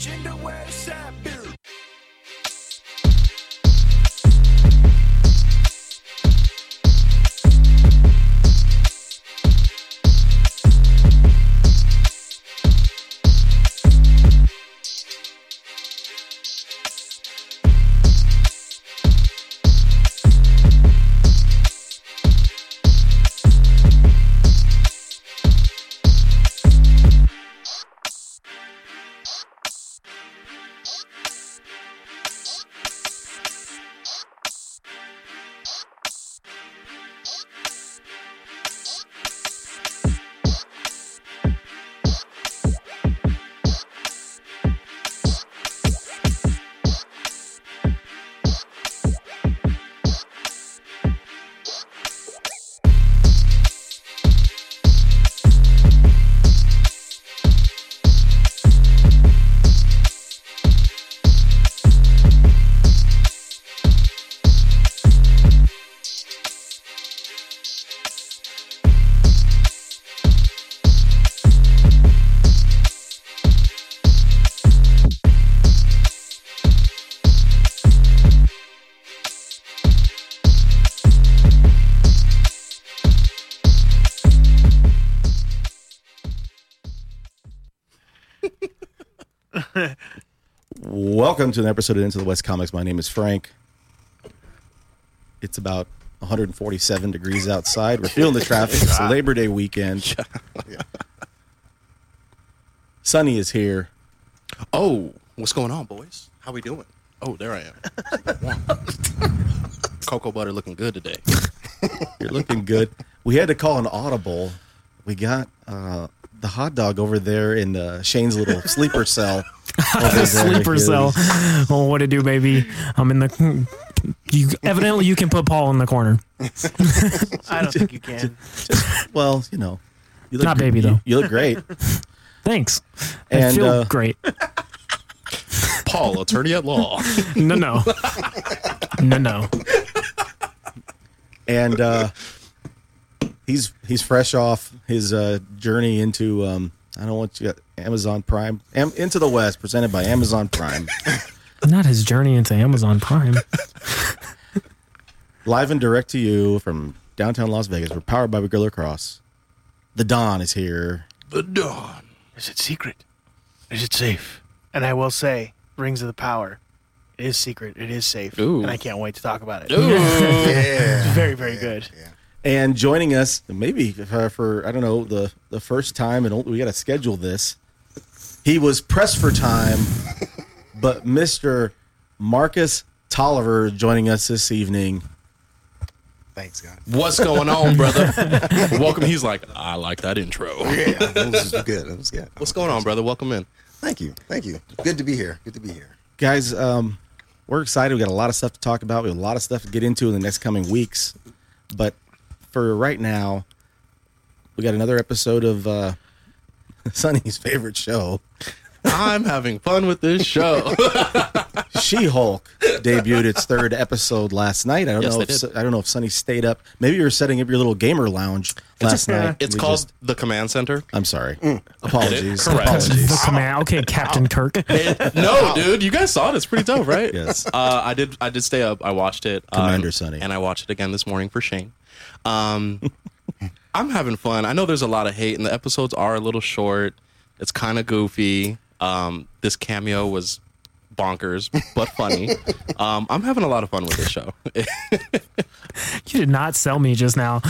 Gender West Side Bill. Welcome to an episode of Into the West Comics. My name is Frank. It's about 147 degrees outside. We're feeling the traffic. It's a Labor Day weekend. Sunny is here. Oh, what's going on, boys? How we doing? Oh, there I am. Cocoa butter looking good today. You're looking good. We had to call an audible. We got uh, the hot dog over there in uh, Shane's little sleeper cell. over there. sleeper cell. Well, what to do, baby? I'm in the. You evidently you can put Paul in the corner. I don't think you can. Well, you know, you look Not gr- baby, though. You, look great. Thanks. I feel uh, great. Paul, attorney at law. No, no, no, no. and uh, he's he's fresh off his uh, journey into um, I don't want you Amazon Prime Am- into the West, presented by Amazon Prime, Not his journey into Amazon Prime. live and direct to you from downtown Las Vegas. We're powered by Gorilla Cross. The Dawn is here. the dawn. Is it secret? Is it safe? And I will say, Rings of the Power. It is secret. It is safe. Ooh. And I can't wait to talk about it. Ooh. It's very, very good. And joining us, maybe for, for I don't know the the first time, and we got to schedule this. He was pressed for time, but Mister Marcus Tolliver joining us this evening. Thanks, guys. What's going on, brother? Welcome. He's like, I like that intro. Yeah, that was good. That was good. What's going on, brother? Welcome in. Thank you. Thank you. Good to be here. Good to be here. guys um, we're excited we got a lot of stuff to talk about we have a lot of stuff to get into in the next coming weeks but for right now we got another episode of uh, sunny's favorite show I'm having fun with this show. she-hulk debuted its third episode last night i don't Yes, know if did. I don't know if sunny stayed up maybe you were setting up your little gamer lounge last night It's We called just- the Command Center. i'm sorry apologies Correct. apologies The command. Okay, Captain Kirk. no, dude, you guys saw it. It's pretty dope, right? Yes. Uh, I did. I did stay up. I watched it. um, Commander Sunny. and I watched it again this morning for Shane. Um, I'm having fun. I know there's a lot of hate, and the episodes are a little short. It's kind of goofy. Um, this cameo was bonkers, but funny. um, I'm having a lot of fun with this show. You did not sell me just now.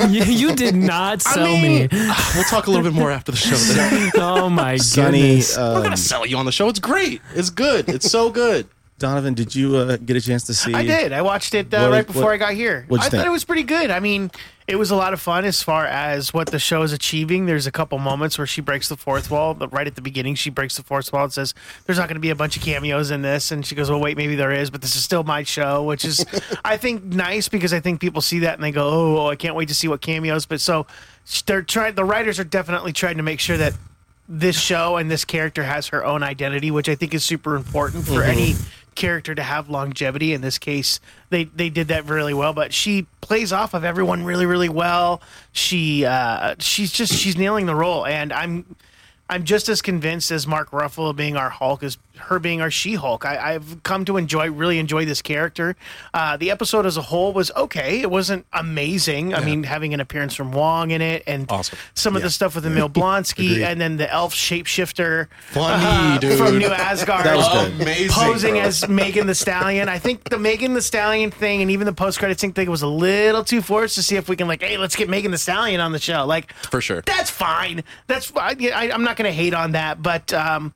You, you did not sell mean, me. we'll talk a little bit more after the show. Then. Oh my sunny goodness. I'm um, gonna sell you on the show. It's great. It's good. It's so good. Donovan did you uh, get a chance to see I did. I watched it uh, What- right before what- I got here. I think? thought it was pretty good. I mean, it was a lot of fun as far as what the show is achieving. There's a couple moments where she breaks the fourth wall. But right at the beginning, she breaks the fourth wall and says, "There's not going to be a bunch of cameos in this." And she goes, "Well, wait, maybe there is, but this is still my show," which is, I think, nice because I think people see that and they go, "Oh, I can't wait to see what cameos." But so they're trying. The writers are definitely trying to make sure that this show and this character has her own identity, which I think is super important for any character to have longevity. In this case, they they did that really well. But she plays off of everyone really really well. She uh, she's just she's nailing the role, and I'm I'm just as convinced as Mark Ruffalo being our Hulk as her being our She-Hulk. I, I've come to enjoy, really enjoy this character. Uh, the episode as a whole was okay. It wasn't amazing. I mean, having an appearance from Wong in it, and Awesome. some of the stuff with Emil Blonsky, and then the elf shapeshifter Funny, uh, dude. from New Asgard, That was. Amazing. posing bro. as Megan Thee Stallion. I think the Megan Thee Stallion thing, and even the post credit thing, was a little too forced to see if we can like, hey, let's get Megan Thee Stallion on the show. Like, For sure. that's fine. That's I, I, I'm not going to hate on that, but um,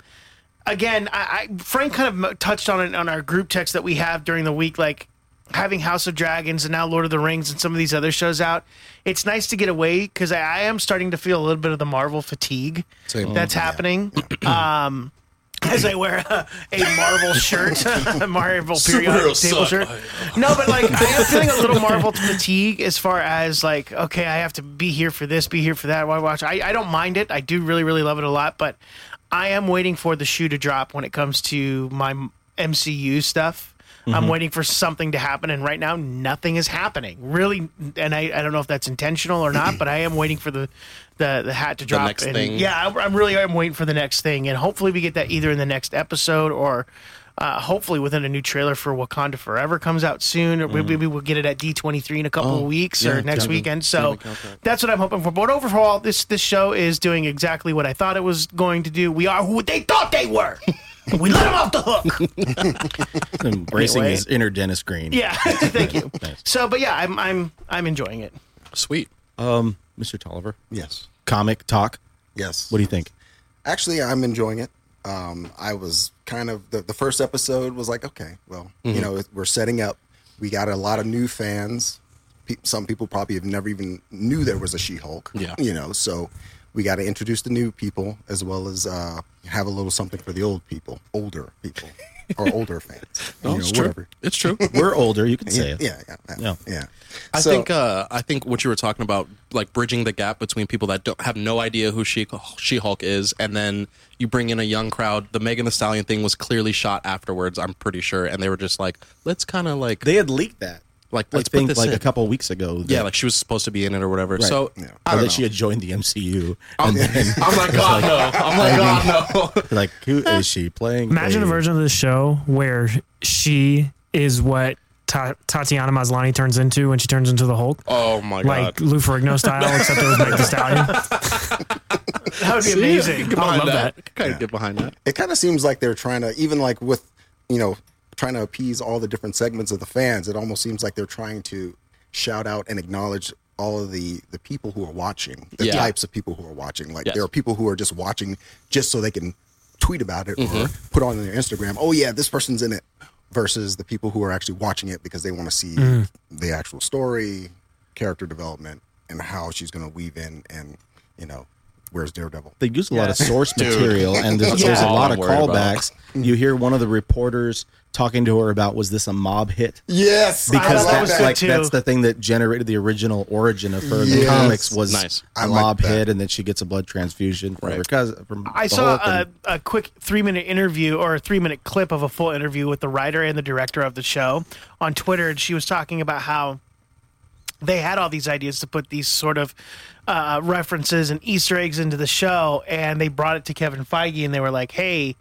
again, I, I Frank kind of touched on it on our group text that we have during the week, like having House of Dragons and now Lord of the Rings and some of these other shows out. It's nice to get away because I, I am starting to feel a little bit of the Marvel fatigue Same. that's Yeah. happening. um, as I wear a, a Marvel shirt, a Marvel periodic table shirt. No, but like I am feeling a little Marvel fatigue as far as like, okay, I have to be here for this, be here for that. Why watch? I, I don't mind it. I do really, really love it a lot, but I am waiting for the shoe to drop when it comes to my MCU stuff. I'm mm-hmm. waiting for something to happen, and right now nothing is happening. Really, and I, I don't know if that's intentional or not, but I am waiting for the the, the hat to drop. next and thing. Yeah, I, I'm really I'm waiting for the next thing, and hopefully we get that either in the next episode or. Uh, hopefully, within a new trailer for Wakanda Forever comes out soon, or maybe maybe we'll get it at D23 in a couple of weeks or next weekend. So Kevin count that. that's what I'm hoping for. But overall, this this show is doing exactly what I thought it was going to do. We are who they thought they were. we let them off the hook. Embracing Anyway. his inner Dennis Green. Yeah, thank you. So, but yeah, I'm I'm I'm enjoying it. Sweet. Um, Mr. Tolliver, Yes. comic talk. Yes. What do you think? Actually, I'm enjoying it. Um, I was kind of the, the first episode was like, okay, well, you know, we're setting up. We got a lot of new fans. Pe- some people probably have never even knew there was a She-Hulk. Yeah. you know, so we got to introduce the new people as well as uh, have a little something for the old people, older people, or older fans. No, you know, it's true. whatever. It's true. We're older. You can say Yeah, it. yeah, yeah, Yeah. yeah. yeah. I So- think uh, I think what you were talking about, like bridging the gap between people that don't have no idea who She She Hulk is, and then you bring in a young crowd. The Megan Thee Stallion thing was clearly shot afterwards. I'm pretty sure, and they were just like, let's kind of like They had leaked that. Like I let's put think this like in. a couple weeks ago. that- yeah, like she was supposed to be in it or whatever. Right. So Yeah. I or don't that she had joined the MCU. And then I'm like, God oh, no. I'm like, God no. like, who is she playing? Imagine a a version of the show where she is what Ta- Tatiana Maslany turns into when she turns into the Hulk, Oh my god. like God. Lou Ferrigno style, except it was Meg the Stallion. That would be amazing. I behind love that. that. Kind of get behind that. it kind of seems like they're trying to even like with you know trying to appease all the different segments of the fans it almost seems like they're trying to shout out and acknowledge all of the the people who are watching the Yeah. types of people who are watching like Yes. there are people who are just watching just so they can tweet about it or Mm-hmm. put on their instagram oh yeah this person's in it versus the people who are actually watching it because they want to see Mm. the actual story character development and how she's going to weave in and you know where's daredevil they use a lot of source material and there's, That's there's a lot I'm of worried about. callbacks you hear one of the reporters talking to her about was this a mob hit yes because thought that that's was like too. that's the thing that generated the original origin of her in the comics was Nice. a I mob that. hit and then she gets a blood transfusion from Right. her cousin from I saw a, a quick three minute interview or a three minute clip of a full interview with the writer and the director of the show on Twitter, and she was talking about how they had all these ideas to put these sort of uh, references and Easter eggs into the show, and they brought it to Kevin Feige, and they were like, "Hey."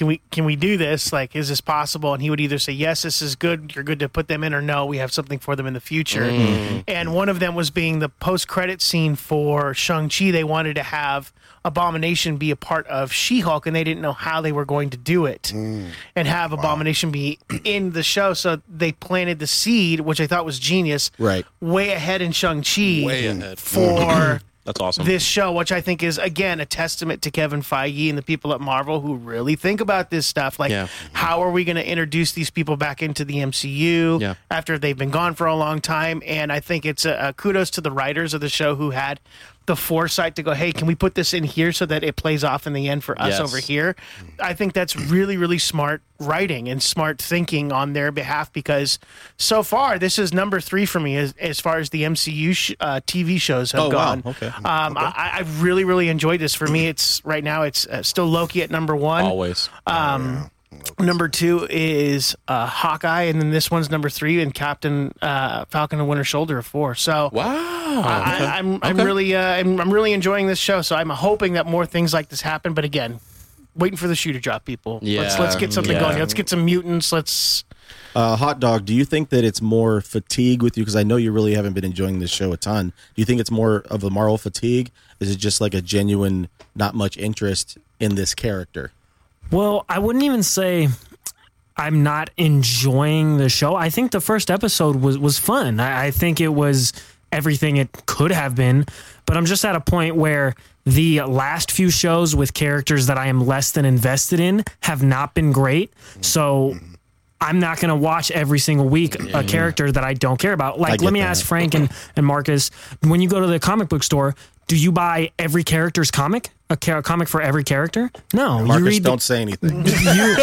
Can we can we do this? Like, is this possible? And he would either say, "Yes, this is good. You're good to put them in," or "No, we have something for them in the future." Mm. And one of them was being the post credit scene for Shang Chi. They wanted to have Abomination be a part of She Hulk, and they didn't know how they were going to do it, mm. and have Abomination be in the show. So they planted the seed, which I thought was genius, Right. way ahead in Shang Chi, Way ahead. for. Mm-hmm. That's awesome. this show, which I think is again a testament to Kevin Feige and the people at Marvel who really think about this stuff. Like, Yeah. how are we going to introduce these people back into the MCU Yeah. after they've been gone for a long time? And I think it's a, a kudos to the writers of the show who had the foresight to go, hey, can we put this in here so that it plays off in the end for us Yes. over here? I think that's really, really smart writing and smart thinking on their behalf because so far this is number three for me as, as far as the MCU sh- uh, TV shows have Oh, wow. gone. Okay. Um, I, I've really, really enjoyed this. For me, it's right now it's uh, still Loki at number one. Always. Um, Number two is uh, Hawkeye, and then this one's number three, and Captain uh, Falcon and Winter Soldier are four. So Wow. I, I'm I'm really uh, I'm, I'm really enjoying this show. So I'm hoping that more things like this happen. But again, waiting for the shoe to drop, people. let's let's get something yeah. going. Let's get some mutants. Let's. Uh, Hot dog, do you think that it's more fatigue with you? Because I know you really haven't been enjoying this show a ton. Do you think it's more of a Marvel fatigue? Is it just like a genuine, not much interest in this character? Well, I wouldn't even say I'm not enjoying the show. I think the first episode was was fun. I, I think it was everything it could have been, but I'm just at a point where the last few shows with characters that I am less than invested in have not been great. So I'm not going to watch every single week a mm-hmm. character that I don't care about. Like, let me that. ask Frank and, and Marcus when you go to the comic book store, do you buy every character's comic? A, ca- a comic for every character? No, Marcus, you read the- don't say anything. you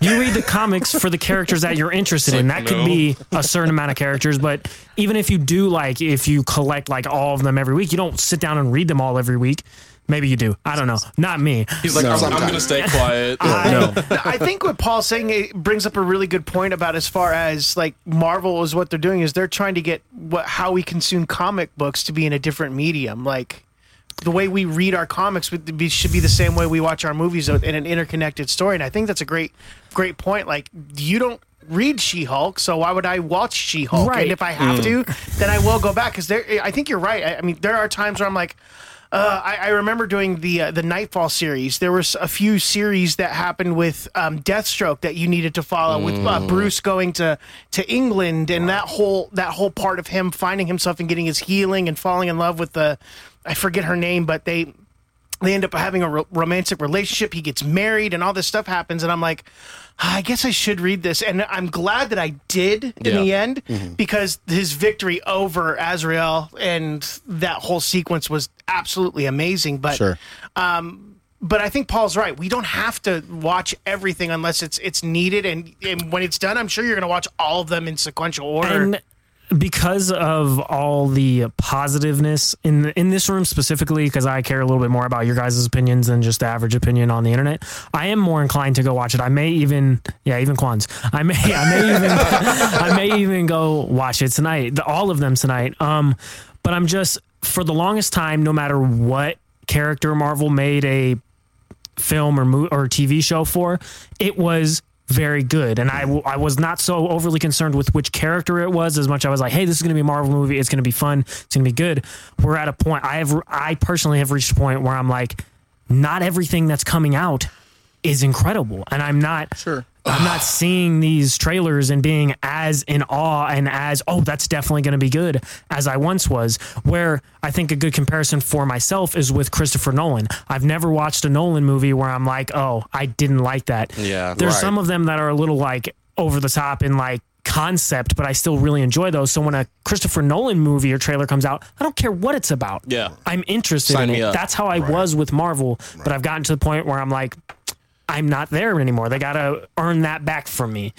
you read the comics for the characters that you're interested in. That could no. be a certain amount of characters, but even if you do like if you collect like all of them every week, you don't sit down and read them all every week. Maybe you do. I don't know. Not me. He's like, No. I'm, I'm gonna stay quiet. no. I think what Paul's saying it brings up a really good point about as far as like Marvel is what they're doing is they're trying to get what how we consume comic books to be in a different medium. Like the way we read our comics would be, should be the same way we watch our movies in an interconnected story. And I think that's a great great point. Like you don't read She-Hulk, so why would I watch She-Hulk? Right. And if I have mm. to, then I will go back because there. I think you're right. I, I mean, there are times where I'm like. Uh, I, I remember doing the uh, the Knightfall series. There was a few series that happened with um, Deathstroke that you needed to follow, with uh, Bruce going to to England and that whole that whole part of him finding himself and getting his healing and falling in love with the I forget her name, but they they end up having a ro- romantic relationship. He gets married, and all this stuff happens. And I'm like, "Ah, I guess I should read this. And I'm glad that I did in Yeah. the end because his victory over Azrael and that whole sequence was absolutely amazing. But Sure. but I think Paul's right. We don't have to watch everything unless it's it's needed. And, and when it's done, I'm sure you're going to watch all of them in sequential order. and because of all the positiveness in the, in this room specifically, because I care a little bit more about your guys' opinions than just the average opinion on the internet, I am more inclined to go watch it. I may even, yeah, even Quan's. I may, I may even, I may even go watch it tonight. The, all of them tonight. Um, but I'm just for the longest time, no matter what character Marvel made a film or mo- or TV show for, it was very good. And I, I was not so overly concerned with which character it was as much I was like, hey, this is going to be a Marvel movie. It's going to be fun. It's going to be good. We're at a point. I have I personally have reached a point where I'm like, not everything that's coming out is incredible, and I'm not Sure. I'm not seeing these trailers and being as in awe and as oh that's definitely going to be good as I once was. Where I think a good comparison for myself is with Christopher Nolan. I've never watched a Nolan movie where I'm like, oh, I didn't like that. Yeah. there's Right. some of them that are a little like over the top in like concept, but I still really enjoy those. So when a Christopher Nolan movie or trailer comes out, I don't care what it's about. Yeah. I'm interested Sign in it. up. That's how I was with Marvel, but I've gotten to the point where I'm like, I'm not there anymore. They got to earn that back from me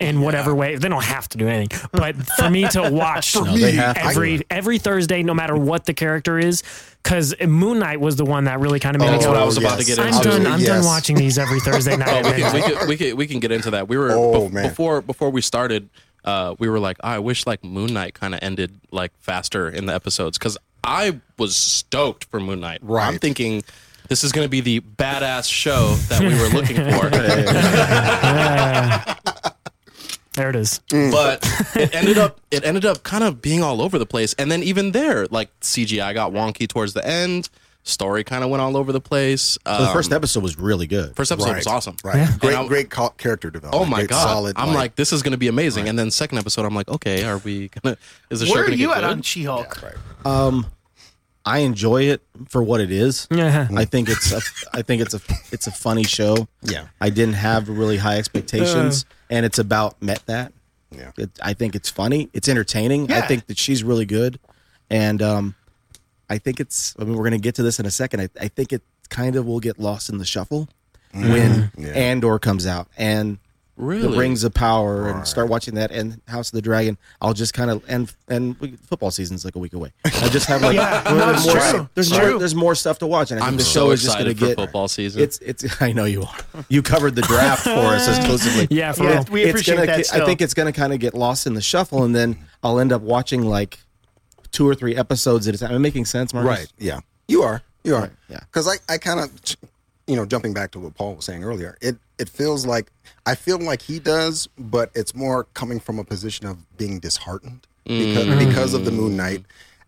in whatever way. They don't have to do anything, but for me to watch No, they have to. every every Thursday, no matter what the character is, because Moon Knight was the one that really kind of made me That's what I was about to get I'm done. I'm done watching these every Thursday night. Oh, we, can, we, can, we, can, we, can, get into that. We were Oh, bef- man. before before we started. Uh, we were like, I wish like Moon Knight kind of ended like faster in the episodes because I was stoked for Moon Knight. Right. I'm thinking this is going to be the badass show that we were looking for. there it is. but it ended up it ended up kind of being all over the place and then even there like cgi got wonky towards the end story kind of went all over the place So the Um, first episode was really good. first episode Right. was awesome Right. Yeah. Great, I'm- great ca- character development. oh my Great, god Solid, i'm like, this is gonna be amazing and then second episode i'm like okay are we gonna is the show Where are gonna you at on She-Hulk? I enjoy it for what it is. Yeah. I think it's a, I think it's a it's a funny show. Yeah. I didn't have really high expectations, and it's about met that. Yeah. It, I think it's funny. It's entertaining. I think that she's really good, and um, I think it's. I mean, we're gonna get to this in a second. I, I think it kind of will get lost in the shuffle when Yeah. Andor comes out, and Really? The Rings of Power and start watching that and House of the Dragon, I'll just kind of and and we, football season's like a week away. I just have like Yeah, well, no, there's it's more, true. there's It's more true. there's more stuff to watch, and I think I'm the so show is just going to excited for get football season. It's it's I know you are. You covered the draft for us exclusively. Yeah, for Yeah, real. we appreciate gonna, that. I Still. think it's going to kind of get lost in the shuffle, and then I'll end up watching like two or three episodes at a time. Am I making sense, Marcus? Right. Yeah. You are. You are. Right, yeah. Because I, I kind of, you know, jumping back to what Paul was saying earlier, it it feels like I feel like he does, but it's more coming from a position of being disheartened because Mm. because of the Moon Knight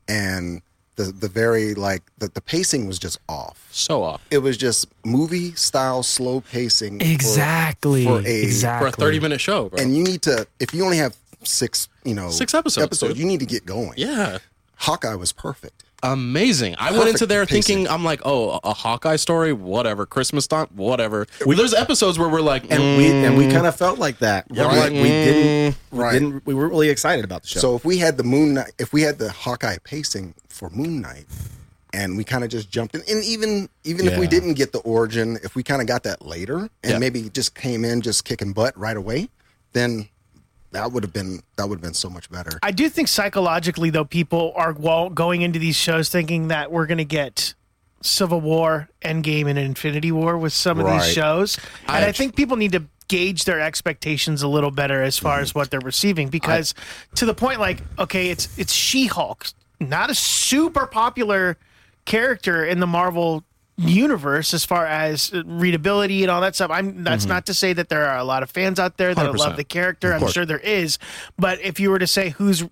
and the the very like the, the pacing was just off. so off It was just movie style slow pacing. for- Exactly. For, a exactly. for a 30 minute show, bro. and you need to if you only have six, you know, Six episodes, episodes, dude. you need to get going. yeah. Hawkeye was perfect. Amazing. I went Perfect into there pacing. thinking, I'm like, oh, a Hawkeye story, whatever. Christmas time, whatever. We, There's episodes where we're like, And we and we mm. kind of felt like that. Yeah, We're we're like, like, we didn't we mm. right. didn't we weren't really excited about the show. So if we had the Moon Knight, if we had the Hawkeye pacing for Moon Knight, and we kind of just jumped in, and even even if we didn't get the origin, if we kind of got that later, and Yeah. maybe just came in just kicking butt right away, then that would have been that would have been so much better. I do think psychologically, though, people are going into these shows thinking that we're going to get Civil War, Endgame, and Infinity War with some of Right. these shows, and I, I- think people need to gauge their expectations a little better as far as mm-hmm. what they're receiving because to the point like okay it's it's she-hulk not a super popular character in the marvel universe as far as uh, readability and all that stuff i'm that's mm-hmm. not to say that there are a lot of fans out there that love the character i'm sure there is but if you were to say who's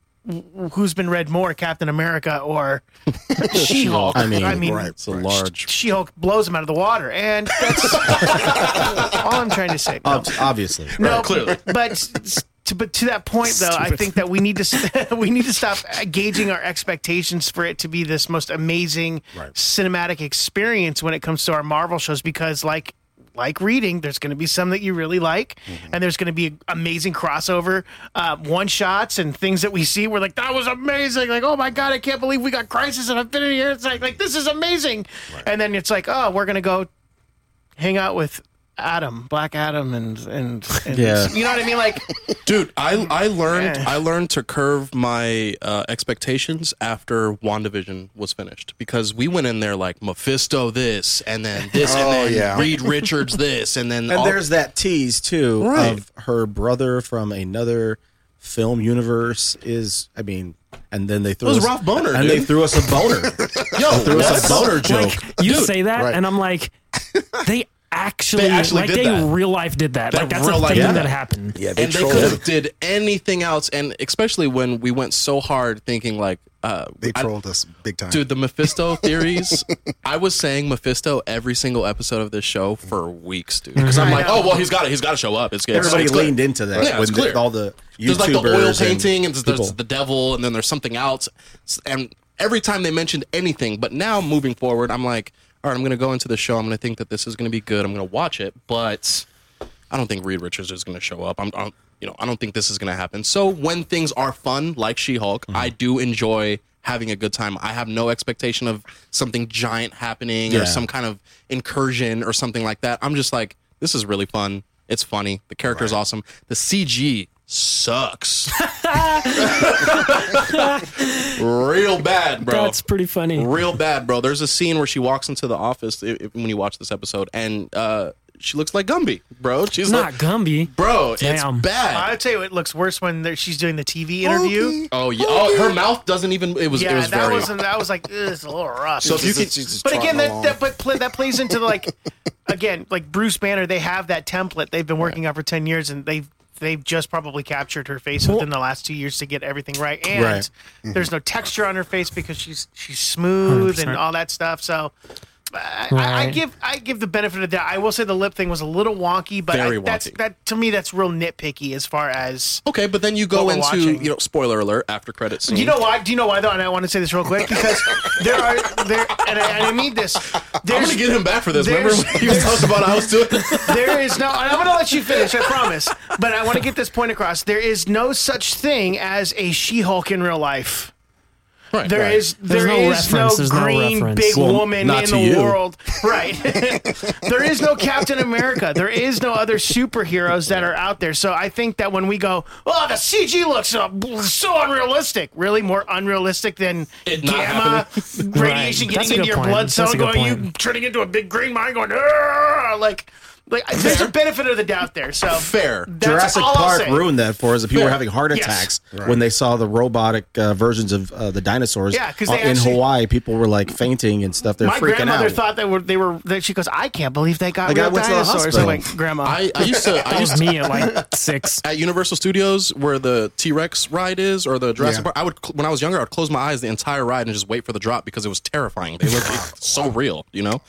who's been read more captain america or she-hulk I mean, i mean right. it's a large. she-hulk blows him out of the water and that's all i'm trying to say No. Obviously. No, clearly. But to, but to that point, though, I think that we need to we need to stop gauging our expectations for it to be this most amazing cinematic experience when it comes to our Marvel shows. Because, like like reading, there's going to be some that you really like, and there's going to be amazing crossover uh, one shots and things that we see. We're like, that was amazing! Like, oh my god, I can't believe we got Crisis and Infinity. It's like, like this is amazing. And then it's like, oh, we're going to go hang out with Adam, Black Adam, and and, and Yeah. you know what I mean? Like, Dude, I I learned Yeah. I learned to curve my uh, expectations after WandaVision was finished because we went in there like Mephisto this and then this and Oh, then yeah. Reed Richards this and then And all- there's that tease too Right. of her brother from another film universe is I mean and then they threw It was us, Ralph Bohner, and dude. they threw us a boner. yo threw us a boner joke. You Dude, say that, right. and I'm like, they actually, They actually like did they that. real life did that. They like that's real a life thing did that that. happened. yeah, and they trolled could have did anything else and especially when we went so hard thinking like uh They I- trolled us big time. Dude, the Mephisto theories. I was saying Mephisto every single episode of this show for weeks, dude. Because I'm like, oh well, he's got it. He's got to show up. It's good. Everybody it's good. leaned into that Yeah, when it's the- all the YouTubers There's like the oil and painting, and, there's people. the devil, and then there's something else. And every time they mentioned anything, but now moving forward, I'm like, all right, I'm going to go into the show. I'm going to think that this is going to be good. I'm going to watch it, but I don't think Reed Richards is going to show up. I'm, I'm, you know, I don't think this is going to happen. So when things are fun, like She-Hulk, Mm-hmm. I do enjoy having a good time. I have no expectation of something giant happening Yeah. or some kind of incursion or something like that. I'm just like, this is really fun. It's funny. The character character's awesome. The CG sucks. Real bad, bro. That's pretty funny. Real bad, bro. There's a scene where she walks into the office i- i- when you watch this episode, and uh, she looks like Gumby, bro. She's Not like, Gumby. bro, Damn. it's bad. I'll tell you, it looks worse when she's doing the TV interview. Okay. oh yeah. Oh, her mouth doesn't even. It was. Yeah, it was that very. wasn't. That was like, ugh, it's a little rough. So if you She's could- just- she's but again, that that, but play, that plays into the like, again, like Bruce Banner. They have that template they've been working on for ten years, and they've they've just probably captured her face within the last two years to get everything right. And Right. Mm-hmm. there's no texture on her face because she's she's smooth and 100%. all that stuff. So. I, I, I give I give the benefit of that. I will say the lip thing was a little wonky, but Very I, that's wonky. that to me that's real nitpicky as far as okay, but then you go into watching. you know spoiler alert after credits. You know why? Do you know why though? And I want to say this real quick because there are there, and I, and I mean this. I'm gonna get him back for this. Remember there's- when he was talking about how I was doing? there is no. And I'm going to let you finish. I promise. But I want to get this point across. There is no such thing as a She-Hulk in real life. Right, There right. is There's there no is no reference, there's no green reference. big Well, woman in the you. world. Right. there is no Captain America. There is no other superheroes that are out there. So I think that when we go, oh, the CG looks uh, so unrealistic. Really more unrealistic than It gamma radiation Right. Getting a into your point. blood That's cell a good going, you turning into a big green mind going, "Argh!" like like there's a benefit of the doubt there. So Fair. That's Jurassic Park ruined that for us. If people were having heart Yes. attacks when they saw the robotic uh, versions of uh, the dinosaurs Yeah, 'cause uh, in actually- Hawaii, people were like fainting and stuff. They're freaking out. My freaking grandmother out. thought they were they were that she goes, I can't believe they got Like, real went dinosaurs. I'm like, Grandma, I, I used to. I used to me at like six. at Universal Studios where the T Rex ride is or the Jurassic Yeah. Park. I would when I was younger, I'd close my eyes the entire ride and just wait for the drop because it was terrifying. They looked so real, you know.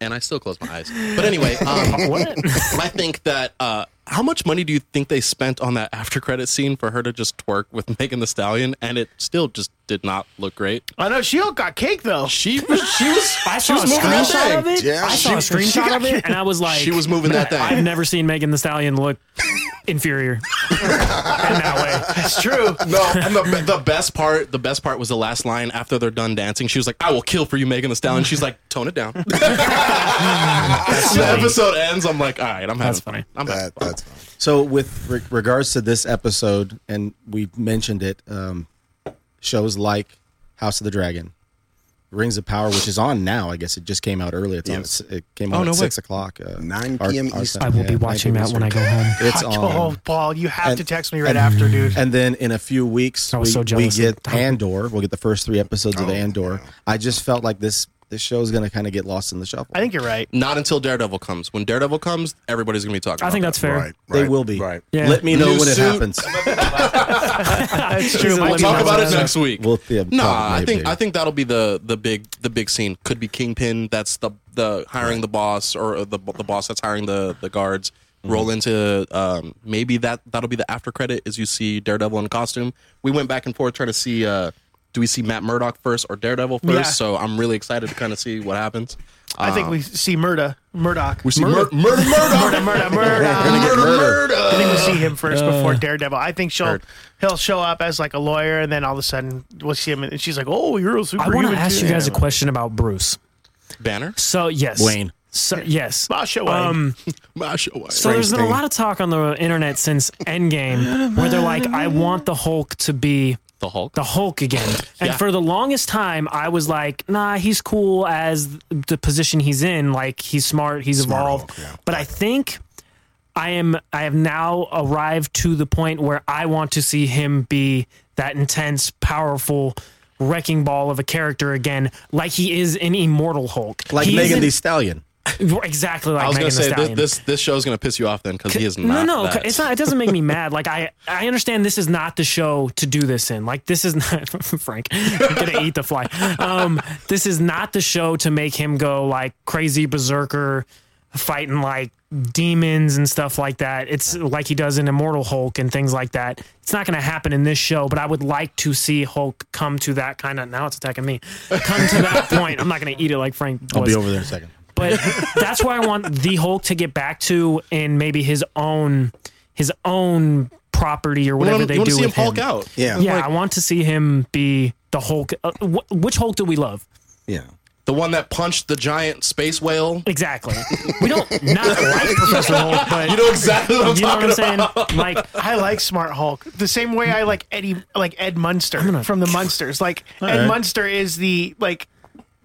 And I still close my eyes. But anyway, um, I think that. Uh, how much money do you think they spent on that after credit scene for her to just twerk with Megan Thee Stallion, and it still just did not look great? I know she got cake though. She was she was I saw a was moving that screenshot of it. Yeah. I saw a screenshot of it, and I was like, She was moving that thing. I've never seen Megan Thee Stallion look inferior in that way. It's true. No, and the, the best part, the best part was the last line after they're done dancing. She was like, "I will kill for you, Megan Thee Stallion." She's like, "Tone it down." the episode ends. I'm like, "All right, I'm having That's funny. I'm having That, fun." That's fine. So, with re- regards to this episode, and we mentioned it, um, shows like House of the Dragon, Rings of Power, which is on now. I guess it just came out early. It's on. Yes. It came Oh, no at way. six o'clock. Uh, 9 our- p.m. our Eastern. time. I will Yeah, be 9 watching p.m. that when I go home. It's Oh, on. Paul, you have And- to text me right after, dude. And then in a few weeks, I was we, so we jealous get of the time. Andor. We'll get the first three episodes of Oh, Andor. I just felt like this this show is going to kind of get lost in the shuffle. I think you're right. Not until Daredevil comes. When Daredevil comes, everybody's gonna be talking. About it. I think about that's fair. Right, they will be. Right. Yeah. Let me know New when it suit. happens. That's true. He's a My We'll talk about it it next week. We'll yeah, No, I think. I think that'll be the the big the big scene. Could be Kingpin. That's the the hiring the boss or the the boss that's hiring the the guards. Mm-hmm. Roll into um, maybe that that'll be the after credit as you see Daredevil in costume. We went back and forth trying to see uh, do we see Matt Murdock first or Daredevil first. Yeah. So I'm really excited to kind of see what happens. I think we see Murda, Murdock. We see Murder Murder Murda, Murda, Murda. murder. I think we see him first before Daredevil. I think she'll Heard. he'll show up as like a lawyer, and then all of a sudden we'll see him, and she's like, "Oh, you're a I superhuman." I want to ask too." you guys a question about Bruce. Banner. So yes, Wayne. So yes, Masha Wayne. um, Masha Wayne. so there's been a lot of talk on the internet since Endgame where they're like, I want the Hulk to be the Hulk. the Hulk again. And Yeah. for the longest time, I was like, nah, he's cool as the position he's in. Like he's smart, he's Smart evolved. Hulk, yeah. But I think I am I have now arrived to the point where I want to see him be that intense, powerful wrecking ball of a character again, like he is in Immortal Hulk. like He Megan isn't- Thee Stallion. Exactly like I was Megan gonna the say this, Stallion. this this show's gonna piss you off then because he is no, not. no, that. it's not. It doesn't make me mad. Like I, I understand this is not the show to do this in. Like this is not Frank. I'm gonna eat the fly. Um, this is not the show to make him go like crazy berserker, fighting like demons and stuff like that. It's like he does in Immortal Hulk and things like that. It's not going to happen in this show, but I would like to see Hulk come to that kind of. Now it's attacking me. Come to that point. I'm not going to eat it like Frank. I'll be over there in a second. But that's where I want the Hulk to get back to in maybe his own his own property or whatever wanna- they do see with him. Hulk out. Yeah. Yeah, Like- I want to see him be the Hulk. Uh, wh- which Hulk do we love? Yeah. The one that punched the giant space whale. Exactly. We don't not like Professor Hulk, but You know exactly what I'm you know what talking I'm saying? about. Like I like Smart Hulk the same way I like Eddie, like Ed Munster gonna- from the Munsters. Like Ed right. Munster is the like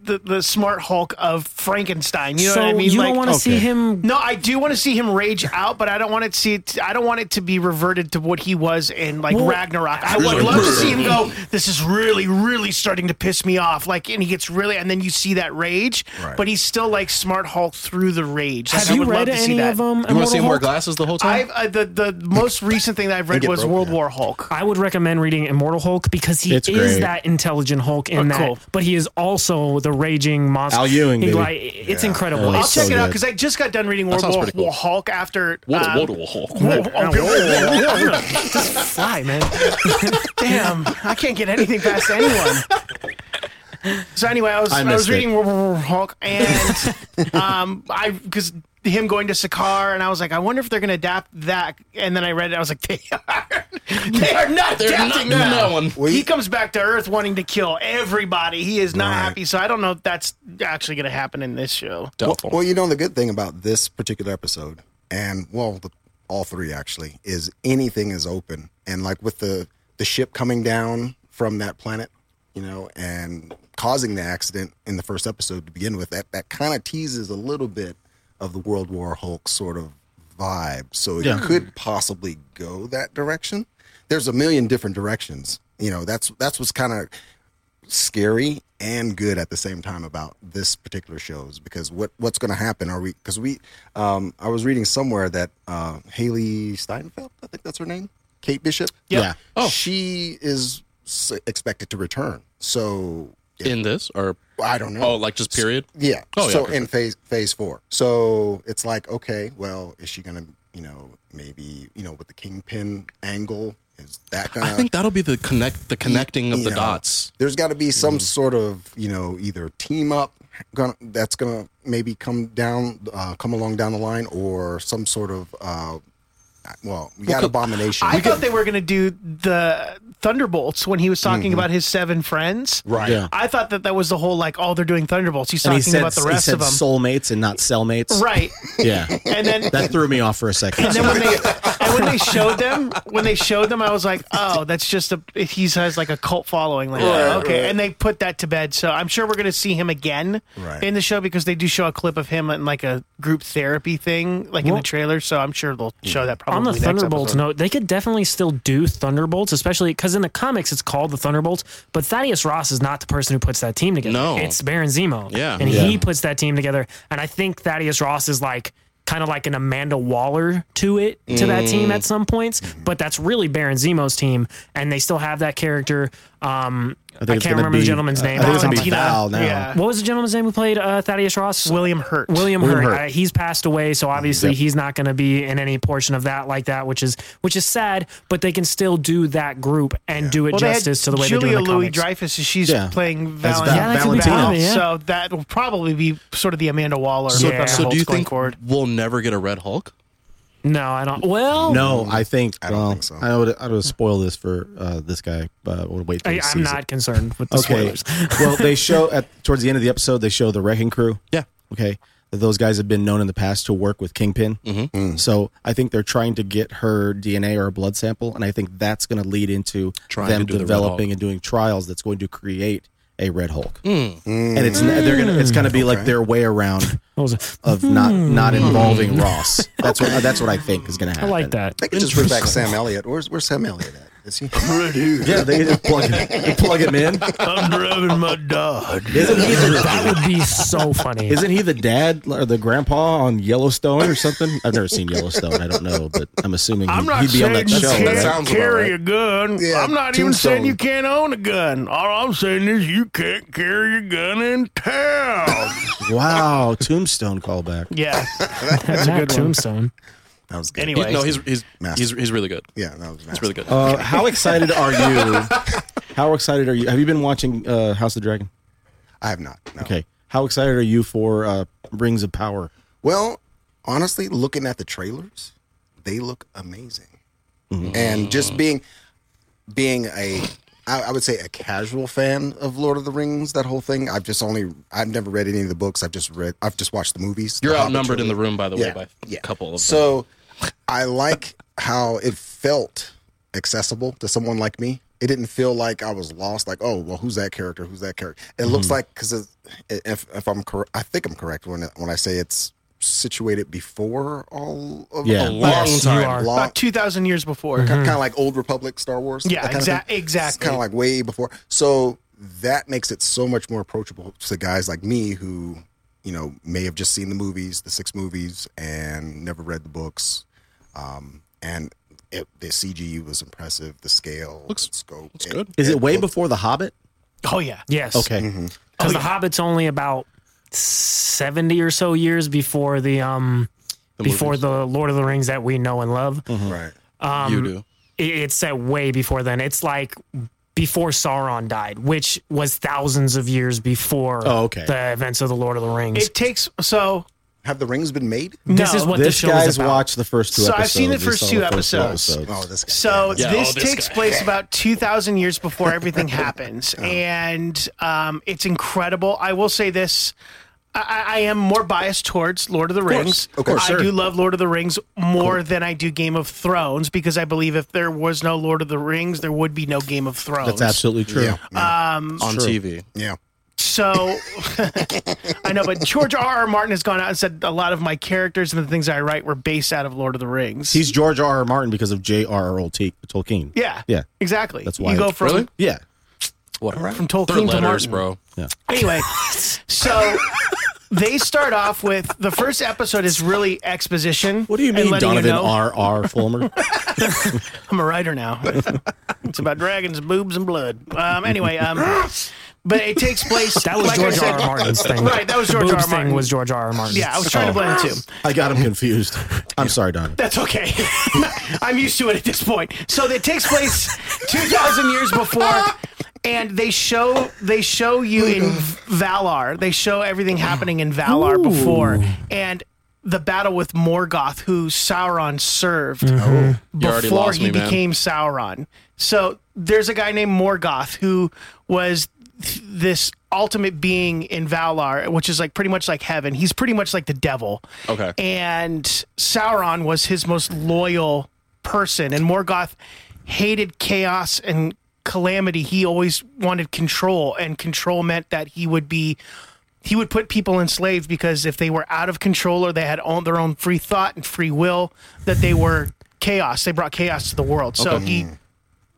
the the Smart Hulk of Frankenstein. You know so what I mean? you like, don't want to see him No, I do want to see him rage out, but I don't want it to see it. I don't want it to be reverted to what he was in like Well, Ragnarok. I would love to see him go. This is really, really starting to piss me off. Like, and he gets really, and then you see that rage, Right. but he's still like Smart Hulk through the rage. Have I you would love read to see any that. of them? You want to see him wear glasses the whole time? I've uh, the the most recent thing that I've read was broke, World yeah. War Hulk. I would recommend reading Immortal Hulk because he It's is great. that intelligent Hulk in Oh, that, cool. but he is also the raging monster. Al Ewing, He- like, it's Yeah. incredible. Oh, I'll It's so check it out because I just got done reading World sounds War, pretty cool. War Hulk after. Whoa, um, whoa, whoa, Hulk. just fly, man. Damn, I can't get anything past anyone. So anyway, I was I I, was missed it. reading World War Hulk, and um, I because him going to Sakaar, and I was like, I wonder if they're going to adapt that. And then I read it, I was like, they are, they are not They're adapting doing that. that one. Well, he comes back to Earth wanting to kill everybody. He is not Right. happy. So I don't know if that's actually going to happen in this show. Well, well, you know the good thing about this particular episode, and well, the, all three actually, is anything is open, and like with the the ship coming down from that planet, you know, and causing the accident in the first episode to begin with, that that kind of teases a little bit of the World War Hulk sort of vibe. So it Yeah. could possibly go that direction. There's a million different directions. You know, that's that's what's kind of scary and good at the same time about this particular shows because what what's going to happen are we because we um I was reading somewhere that uh Hailee Steinfeld I think that's her name Kate Bishop Yep. Yeah. Oh. she is expected to return so in this or I don't know oh, like just period. yeah. Oh, yeah, so okay. in phase phase four. So it's like, okay, well, is she gonna, you know, maybe, you know, with the kingpin angle, is that gonna I think that'll be the connect the connecting of the know, dots. There's got to be some Mm-hmm. sort of, you know, either team up gonna, that's gonna maybe come down, uh, come along down the line, or some sort of, uh, well, we got abomination. I thought they were going to do the Thunderbolts when he was talking Mm-hmm. about his seven friends. right. Yeah. I thought that that was the whole like, oh, they're doing Thunderbolts. He's And talking he said, about the he rest said of them, soulmates and not cellmates. right? Yeah. And then That threw me off for a second. and then when they and when they showed them when they showed them, I was like, oh, that's just a he has like a cult following. Like, Right, okay, right. and they put that to bed. So I'm sure we're gonna see him again Right. in the show because they do show a clip of him in like a group therapy thing, like in Well- the trailer. So I'm sure they'll show that probably on the next Thunderbolts episode. note, they could definitely still do Thunderbolts, especially because in the comics it's called the Thunderbolts. But Thaddeus Ross is not the person who puts that team together. No. it's Baron Zemo. Yeah. and Yeah. he puts that team together. And I think Thaddeus Ross is like kind of like an Amanda Waller to it to that team at some points. But that's really Baron Zemo's team, and they still have that character. Um, I, think it's can't gonna remember the gentleman's name. I think it's be Valentina. Val now. Yeah. What was the gentleman's name who played uh, Thaddeus Ross? William Hurt. William, William Hurt. Hurt. Uh, he's passed away, so obviously Yep. he's not going to be in any portion of that like that, which is which is sad. But they can still do that group and do it Well, justice to the way they do Julia in the Louis comics. Dreyfus. She's Yeah. playing Val- Val- Yeah, that Valentina. part yeah. So that will probably be sort of the Amanda Waller. So, Yeah. so do you think forward. we'll never get a Red Hulk? No, I don't. Well, No, I think. I don't well, think so. I would. I would spoil this for uh, this guy, but we'll wait. Till I, I'm not it. concerned with the Okay. spoilers. well, they show at towards the end of the episode. They show the wrecking crew. Yeah. Okay. That those guys have been known in the past to work with Kingpin. Mm-hmm. So I think they're trying to get her DNA or a blood sample, and I think that's going to lead into Trying them to do the developing and doing trials that's going to create a Red Hulk. Mm. And it's they're gonna it's going to be like their way around What was it? of not not involving Ross. That's what that's what I think is going to happen. I like that. They could just bring back Sam Elliott. Where's Where's Sam Elliott at? Is he? Yeah, they just plug him, they plug him in. I'm driving my dog. Isn't he the, That would be so funny. Isn't he the dad or the grandpa on Yellowstone or something? I've never seen Yellowstone. I don't know, but I'm assuming I'm he, not he'd be on saying that you show. can't right? sounds about carry right. a gun. Yeah, I'm not even Tombstone. saying you can't own a gun. All I'm saying is you can't carry a gun in town. Wow, Tombstone callback. yeah. That's a good Tombstone. That was good. Anyway. no, he's he's he's, he's really good. yeah, that was He's really good. Uh, how excited are you? How excited are you? Have you been watching uh, House of the Dragon? I have not. No. Okay. How excited are you for uh, Rings of Power? Well, honestly, looking at the trailers, they look amazing. And just being being a I, I would say a casual fan of Lord of the Rings, that whole thing. I've just only I've never read any of the books. I've just read I've just watched the movies. You're the Hobbit outnumbered in the room, by the way, by a couple of them. So I like how it felt accessible to someone like me. It didn't feel like I was lost. Like, oh, well, who's that character? Who's that character? It looks mm-hmm. like because if if I'm correct, I think I'm correct when when I say it's situated before all of Yeah. a long Yes, time. long, About 2,000 years before. Mm-hmm. kind of like old Republic Star Wars. Yeah, that kind of exa- thing. exactly. It's kind of like way before. So that makes it so much more approachable to guys like me who, you know, may have just seen the movies, the six movies, and never read the books. Um, and it, the CG was impressive. The scale, Looks- the scope, looks good. Is it way looked- before The Hobbit? Oh, yeah. Yes. Okay. Because the Hobbit's only about seventy or so years before the um before movies. the Lord of the Rings that we know and love. Right. Um, you do. it, it's set way before then. It's like before Sauron died, which was thousands of years before Oh, okay. the events of the Lord of the Rings. It takes, so Have the rings been made? This No. is what the this show guy's is about. watched the first two So episodes. I've seen the first two the episodes. Oh, this guy. So Yeah, this oh, this takes guy. place about 2,000 years before everything happens. And um, it's incredible. I will say this. I, I am more biased towards Lord of the Rings. Of course, I sure. do love Lord of the Rings more than I do Game of Thrones because I believe if there was no Lord of the Rings, there would be no Game of Thrones. That's absolutely true. Yeah, yeah, on TV. yeah. So I know, but George R. R. Martin has gone out and said a lot of my characters and the things I write were based out of Lord of the Rings. He's George R. R. Martin because of J.R.R. Tolkien. yeah, Yeah. exactly. That's why you go it's- from Really? Yeah. Whatever. from Tolkien They're to letters, Martin. bro. Yeah. Anyway, so they start off with the first episode is really exposition. What do you and mean, letting Donovan know- R. R. Fulmer? I'm a writer now. it's about dragons, boobs, and blood. Um, anyway, um, but it takes place. That was like George said- R. R. Martin's thing. Right, that was George Boobs R. R. Martin. thing was George R. R. Martin. Yeah, I was trying to blend the two. I got him confused. I'm sorry, Donovan. That's okay. I'm used to it at this point. So it takes place 2,000 years before, and they show they show you in oh Valar. They show everything happening in Valar before, and the battle with Morgoth, who Sauron served mm-hmm. oh, You already before lost he me, man. became Sauron. So there's a guy named Morgoth who was th- this ultimate being in Valar, which is like pretty much like heaven. He's pretty much like the devil. Okay. And Sauron was his most loyal person, and Morgoth hated chaos and calamity. He always wanted control, and control meant that he would be he would put people enslaved because if they were out of control or they had own, their own free thought and free will, that they were chaos. They brought chaos to the world. So he mm.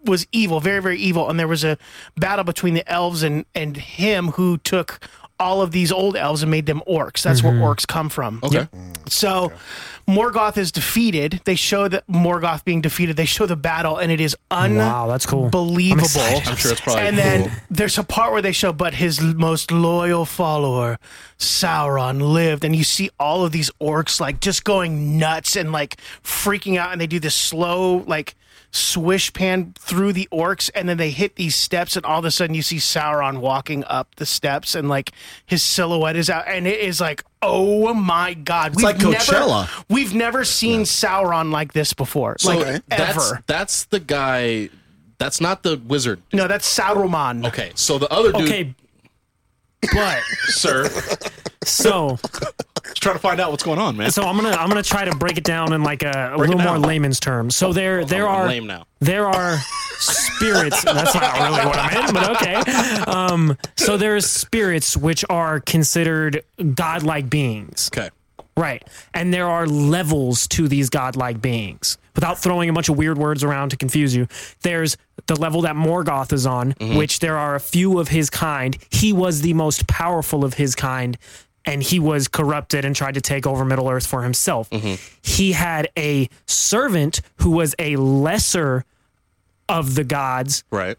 Was evil, very, very evil. And there was a battle between the elves and, and him who took all of these old elves and made them orcs. That's where mm-hmm. orcs come from. Okay. So Morgoth is defeated. They show that Morgoth being defeated. They show the battle, and it is Wow, that's cool. unbelievable. excited. I'm sure it's probably and cool. then there's a part where they show, but his most loyal follower, Sauron, lived, and you see all of these orcs like just going nuts and like freaking out, and they do this slow like swish pan through the orcs, and then they hit these steps, and all of a sudden you see Sauron walking up the steps, and like his silhouette is out, and it is like, oh my god, It's like Coachella. Never, we've never seen Sauron like this before, like That's ever. that's the guy. That's not the wizard. No, that's Sauron. Okay, so the other dude, Okay, But sir, so just trying to find out what's going on, man. so I'm gonna I'm gonna try to break it down in like a, a Break it little more down. layman's terms. So there there I'm are lame now. there are spirits. That's not really what I meant, but okay. Um, so there's spirits which are considered godlike beings. Okay. Right. And there are levels to these godlike beings. Without throwing a bunch of weird words around to confuse you, there's the level that Morgoth is on, mm-hmm. which there are a few of his kind. He was the most powerful of his kind, and he was corrupted and tried to take over Middle Earth for himself. Mm-hmm. He had a servant who was a lesser of the gods, Right.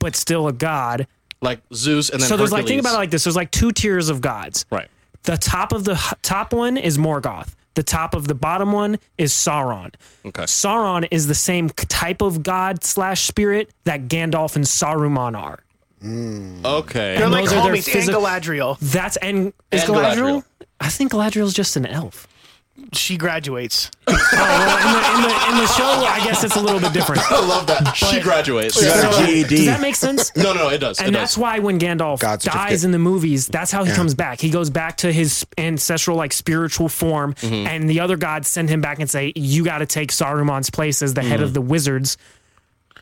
but still a god. Like Zeus and then So there's like think about it like this. There's like two tiers of gods. right. The top of the top one is Morgoth. The top of the bottom one is Sauron. Okay. Sauron is the same type of god slash spirit that Gandalf and Saruman are. Hmm. Okay. they're like those are their homies. physi- and Galadriel. That's and is And Galadriel? Galadriel. I think Galadriel's just an elf. She graduates. Oh, well, in, the, in, the, in the show, I guess it's a little bit different. I love that. She graduates. got a So, GED. Does that make sense? No, no, no, it does. And it that's does. why when Gandalf God dies in the movies, that's how he comes back. He goes back to his ancestral, like spiritual form, Mm-hmm. and the other gods send him back and say, "You got to take Saruman's place as the head Mm. of the wizards."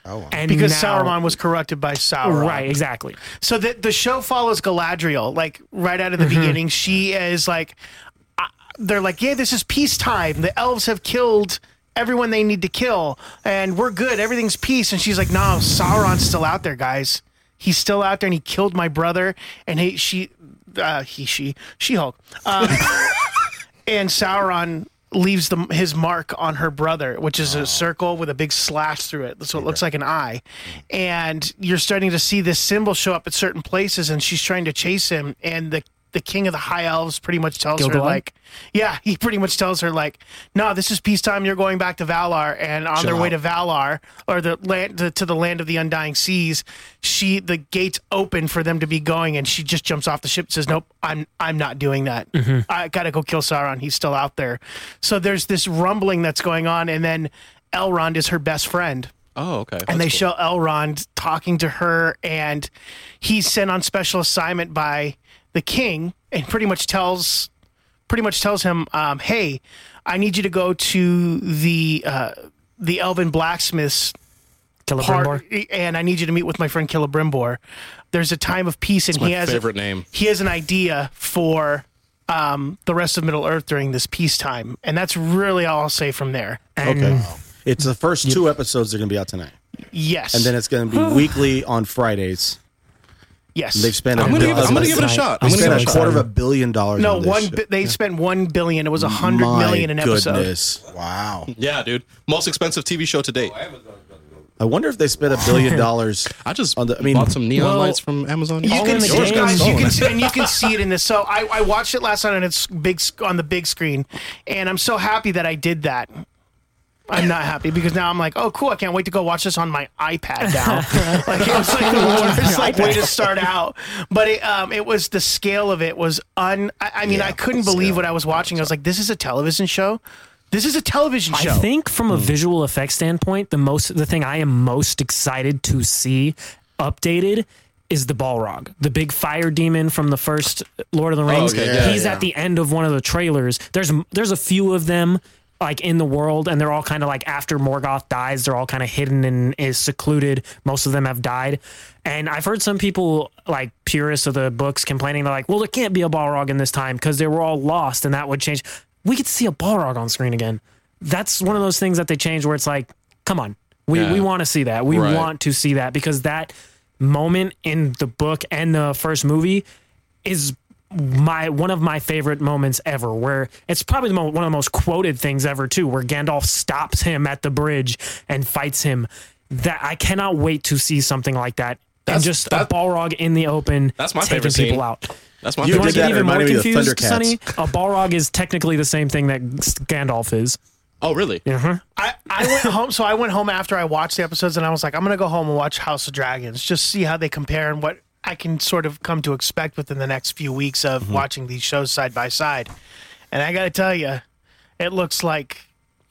Oh, wow. And Because now- Sauron was corrupted by Sauron. right, exactly. So the the show follows Galadriel. Like right out of the Mm-hmm. beginning, she is like, they're like, yeah, this is peacetime. The elves have killed everyone they need to kill, and we're good. Everything's peace. And she's like, no, Sauron's still out there, guys. He's still out there, and he killed my brother. And he, she, uh, he, she, She Hulk. Um, and Sauron leaves the, his mark on her brother, which is a circle with a big slash through it. So it looks like an eye. And you're starting to see this symbol show up at certain places, and she's trying to chase him. And the the king of the high elves pretty much tells her like, yeah, he pretty much tells her like, no, this is peacetime. You're going back to Valar, and on Chill their way to Valar or the land to, to the land of the undying seas, she the gates open for them to be going, and she just jumps off the ship and says, nope, I'm I'm not doing that. I gotta go kill Sauron. He's still out there. So there's this rumbling that's going on, and then Elrond is her best friend Oh, okay. and they cool. show Elrond talking to her, and he's sent on special assignment by the king, and pretty much tells, pretty much tells him, um, "Hey, I need you to go to the uh, the Elven blacksmiths Celebrimbor. part, and I need you to meet with my friend Celebrimbor. There's a time of peace, and my he has favorite name. he has an idea for." Um, the rest of Middle Earth during this peacetime, and that's really all I'll say from there. And Okay. It's the first two episodes that are going to be out tonight, Yes, and then it's going to be weekly on Fridays. Yes, They've spent. I'm gonna give it- I'm gonna give it a shot. I'm I'm gonna spent give a it a quarter of a billion dollars. No, on this one. shit. bi- They spent one billion. It was a hundred My million an episode. goodness. Wow. Yeah, dude. Most expensive TV show to date. I wonder if they spent a billion dollars. I just On the- I mean- bought some neon Well, lights from Amazon. You can the see, games. guys, you can see, and you can see it in this. So I, I watched it last night on its big on the big screen, and I'm so happy that I did that. I'm not happy because now I'm like, oh, cool! I can't wait to go watch this on my iPad now. like it was like the worst like way to start out, but it um it was the scale of it was un. I, I mean, Yeah, I couldn't scale. believe what I was watching. I was like, this is a television show. This is a television show. I think from a visual effects standpoint, the most the thing I am most excited to see updated is the Balrog, the big fire demon from the first Lord of the Rings. okay, yeah, He's yeah. at the end of one of the trailers. There's there's a few of them like in the world, and they're all kind of like after Morgoth dies, they're all kind of hidden and is secluded. Most of them have died, and I've heard some people like purists of the books complaining. They're like, "Well, there can't be a Balrog in this time because they were all lost, and that would change." We could see a Balrog on screen again. That's one of those things that they change where it's like, "Come on, we Yeah. we want to see that. We Right. want to see that because that moment in the book and the first movie is my one of my favorite moments ever where it's probably the mo- one of the most quoted things ever too where Gandalf stops him at the bridge and fights him that I cannot wait to see something like that and just that- a Balrog in the open That's my taking favorite people scene. out That's my You you want favorite. did to get even more reminded me of the confused Thundercats. Sunny a Balrog is technically the same thing that Gandalf is Oh, really? uh-huh. I, I went home, so I went home after I watched the episodes, and I was like, I'm gonna go home and watch House of Dragons, just see how they compare and what I can sort of come to expect within the next few weeks of Mm-hmm. watching these shows side by side. And I gotta tell you, it looks like,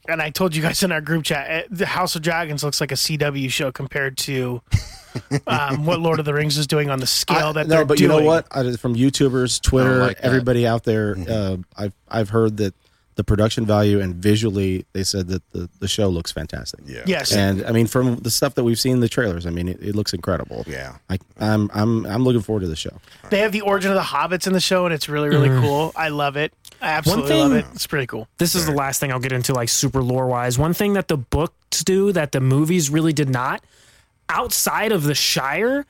and I told you guys in our group chat, eh, the House of Dragons looks like a CW show compared to um, what Lord of the Rings is doing on the scale I- that no, they're but doing. you know what? I, from YouTubers, Twitter, like that. everybody out there, uh, I've I've heard that the production value and visually, they said that the, the show looks fantastic. Yeah. Yes. And I mean, from the stuff that we've seen in the trailers, I mean, it, it looks incredible. Yeah. I, I'm I'm I'm looking forward to the show. They have the origin of the hobbits in the show, and it's really, really mm. cool. I love it. I absolutely thing- love it. It's pretty cool. this is the last thing I'll get into, like super lore wise. One thing that the books do that the movies really did not, outside of the Shire,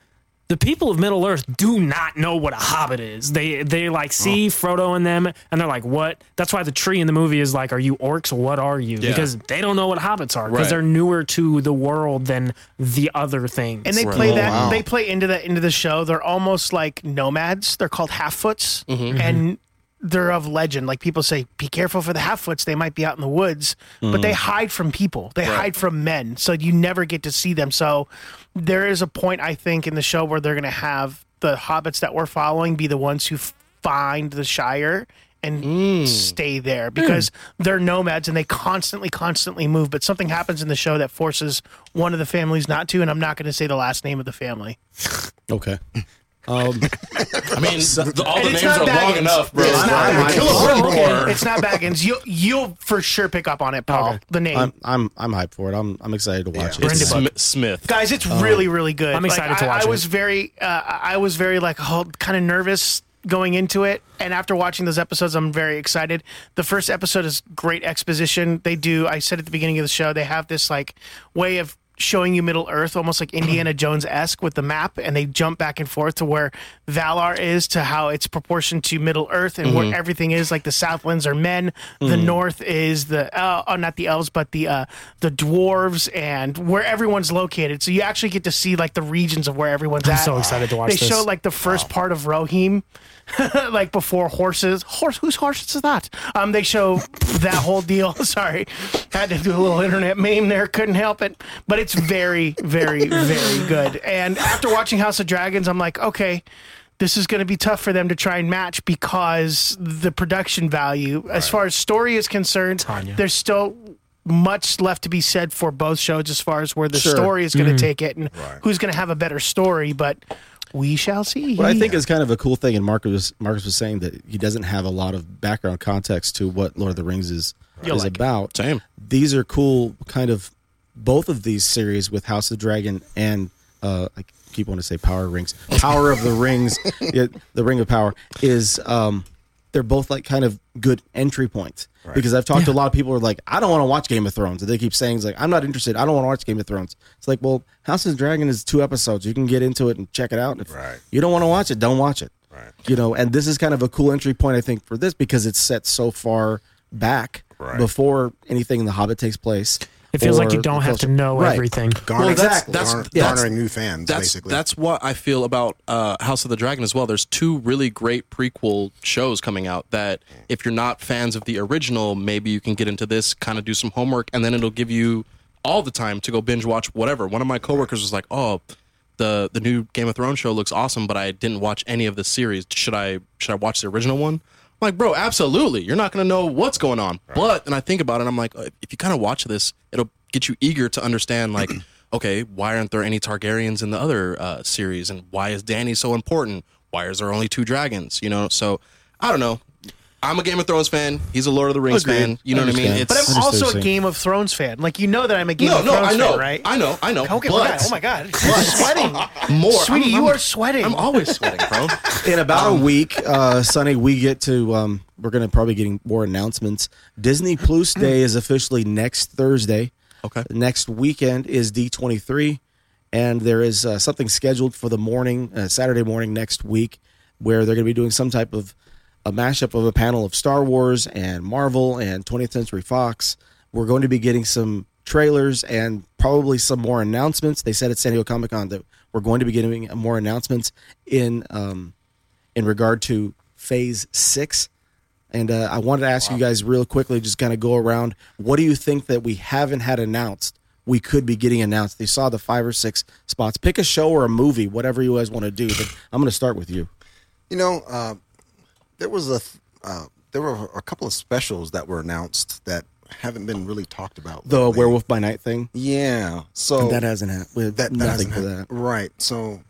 the people of Middle Earth do not know what a hobbit is. They they like see Frodo and them, and they're like, "What?" That's why the tree in the movie is like, "Are you orcs? What are you?" Yeah. Because they don't know what hobbits are because Right. they're newer to the world than the other things. and they Right. play Oh, that wow. they play into that into the show they're almost like nomads they're called Harfoots Mm-hmm. and they're of legend. Like people say be careful for the Harfoots. They might be out in the woods. But they mm. hide from people. They hide from men. So you never get to see them. So there is a point i think in the show where they're going to have the hobbits that we're following be the ones who find the shire and mm. stay there because hmm. they're nomads and they constantly constantly move. But something happens in the show that forces one of the families not to and i'm not going to say the last name of the family. Okay. Um, I mean, the, all the names it's not are long enough, bro. It's not I'm- Baggins. Celebrimbor. It's not Baggins. You'll you'll for sure pick up on it, Paul. Okay. The name, I'm I'm I'm hyped for it. I'm I'm excited to watch Yeah. it. It's Brenda Smith. guys. It's really really good. I'm excited Like, to I- watch I, it. was very uh, I was very like oh, kind of nervous going into it, and after watching those episodes, I'm very excited. The first episode is great exposition. They do. I said at the beginning of the show, they have this like way of showing you Middle Earth, almost like Indiana Jones esque with the map, and they jump back and forth to where Valar is to how it's proportioned to Middle Earth and where everything is. Like the Southlands are men, the North is the uh, oh, not the elves, but the uh, the dwarves, and where everyone's located. So you actually get to see like the regions of where everyone's at. so excited to watch They this. show like the first part of Rohim. like before horses. Horse, whose horse is that? Um, they show that whole deal. Sorry, had to do a little internet meme there. Couldn't help it, but it's very, very, very good. And after watching House of Dragons, I'm like, okay, this is going to be tough for them to try and match because the production value, as far as story is concerned, there's still much left to be said for both shows as far as where the Sure. story is going to mm-hmm. take it and who's going to have a better story. But we shall see. What I think is kind of a cool thing, and Marcus was, Marcus was saying that he doesn't have a lot of background context to what Lord of the Rings is You'll is like it. about. Same. These are cool, kind of both of these series with House of Dragon and uh, I keep wanting to say Power Rings, Power of the Rings, yeah, the Ring of Power is um, they're both like kind of good entry points. Because I've talked to a lot of people who are like, I don't want to watch Game of Thrones. And they keep saying, like, I'm not interested. I don't want to watch Game of Thrones. It's like, well, House of the Dragon is two episodes. You can get into it and check it out. If Right. you don't want to watch it, don't watch it. Right. You know, and this is kind of a cool entry point, I think, for this because it's set so far back Right. before anything in The Hobbit takes place. It feels like you don't have to know Right. everything. Garnering, that's- garner- that's- garner- that's- garnering new fans, That's basically. that's what I feel about uh, House of the Dragon as well. There's two really great prequel shows coming out that if you're not fans of the original, maybe you can get into this, kind of do some homework, and then it'll give you all the time to go binge watch whatever. One of my coworkers was like, "Oh, the the new Game of Thrones show looks awesome, but I didn't watch any of the series. Should I should I watch the original one?" I'm like, bro, absolutely. You're not going to know what's going on. But, and I think about it, I'm like, uh, if you kind of watch this, it'll get you eager to understand, like, okay, why aren't there any Targaryens in the other uh, series? And why is Danny so important? Why is there only two dragons? You know, so I don't know. I'm a Game of Thrones fan. He's a Lord of the Rings Agreed. fan. You know what I mean? Understand. But I'm also a Game of Thrones fan. Like you know that I'm a Game no, of no, Thrones I know, fan, right? I know, I know. Okay, but oh my god, oh my god, sweating, more, sweetie, I'm- you I'm- are sweating. I'm always sweating, bro. in about Um, a week, uh, Sunny, we get to. Um, we're going to probably getting more announcements. Disney Plus Day is officially next Thursday. Okay. Next weekend is D twenty three, and there is uh, something scheduled for the morning, uh, Saturday morning next week, where they're going to be doing some type of a mashup of a panel of Star Wars and Marvel and 20th Century Fox. We're going to be getting some trailers and probably some more announcements. They said at San Diego Comic Con that we're going to be getting more announcements in um, in regard to Phase Six. And uh, I wanted to ask you guys real quickly, just kind of go around. What do you think that we haven't had announced? We could be getting announced. They saw the five or six spots. Pick a show or a movie, whatever you guys want to do. But I'm going to start with you. You know, uh, there was a uh, there were a couple of specials that were announced that haven't been really talked about. The lately. Werewolf by Night thing. Yeah. So that hasn't happened. that, that nothing hasn't for hap- that. Right. So,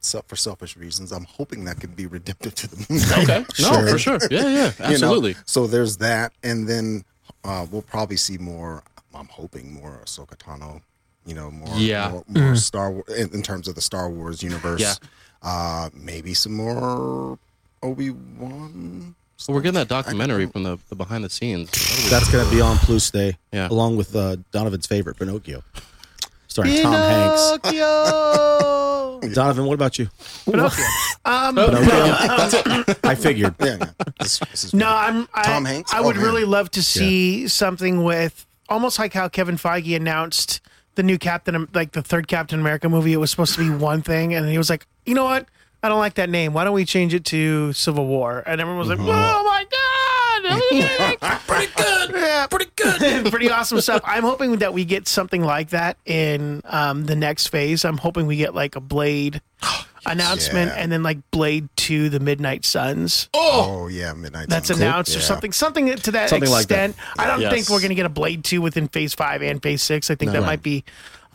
so for selfish reasons, I'm hoping that could be redemptive to the movie. Okay. No, Sure. for sure. Yeah, yeah, You know? absolutely. So there's that, and then uh, we'll probably see more. I'm hoping more Ahsoka Tano. You know, more Yeah. more, more Star Wars in, in terms of the Star Wars universe. Yeah. Uh, maybe some more Obi Wan. Well, we're getting that documentary from the, the behind the scenes. That's going to be on Plus Day, Yeah. along with uh, Donovan's favorite, Pinocchio, starring Tom Hanks. Pinocchio! Donovan, what about you? Um, Pinocchio. I figured. Yeah. yeah. This, this No, I'm I, Tom Hanks? I Oh, would man. really love to see something with almost like how Kevin Feige announced the new Captain, like the third Captain America movie. It was supposed to be one thing, and he was like, you know what? I don't like that name. Why don't we change it to Civil War? And everyone was like, oh my god, pretty good, yeah, pretty good, pretty awesome stuff. I'm hoping that we get something like that in um, the next phase. I'm hoping we get like a Blade. Announcement Yeah. and then like Blade to the Midnight Suns Oh yeah, Midnight. Suns that's Suns. announced or Yeah. something something to that Something like that. extent i don't Yes. think we're going to get a blade 2 within phase 5 and phase 6 i think that Right. might be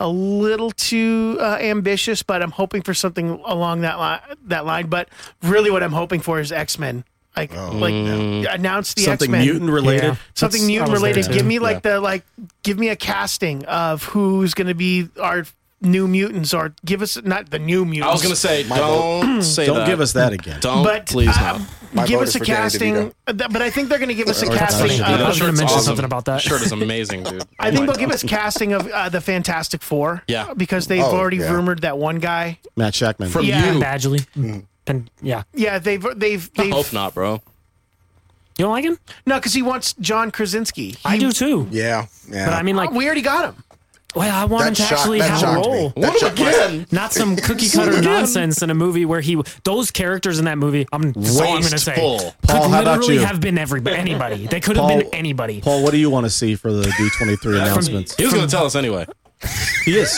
a little too uh, ambitious but i'm hoping for something along that line that line. But really what i'm hoping for is x-men. Like like announce the Something x-men. Something mutant related. Yeah. something That's- mutant related. Give me like the like give me a casting of who's going to be our New Mutants or give us not the New Mutants. I was gonna say, don't say Don't that. give us that again. Don't but please uh, not. My give us a casting. Uh, But I think they're going to give us a Or casting. Danny Of, I was gonna mention awesome. something about that. Shirt is amazing, dude. I Oh think they'll give us casting of uh, the Fantastic Four. Yeah. because they've Oh, already yeah. rumored that one guy. Matt Shakman. From Yeah. you. Badgley. Mm-hmm. And yeah. Yeah, they've they've I they've hope not, bro. You don't like him? no, because he wants John Krasinski. I do too. Yeah, yeah. But I mean, like, we already got him. Well, I want him to shocked, actually have a role. me. That shocked Not some cookie cutter nonsense in a movie where he those characters in that movie. I'm that's all I'm gonna say. Wasteful. Could Paul, how about literally you? have been everybody, anybody. They could have been anybody. Paul, what do you want to see for the D23 announcements? He was gonna tell us anyway. He is.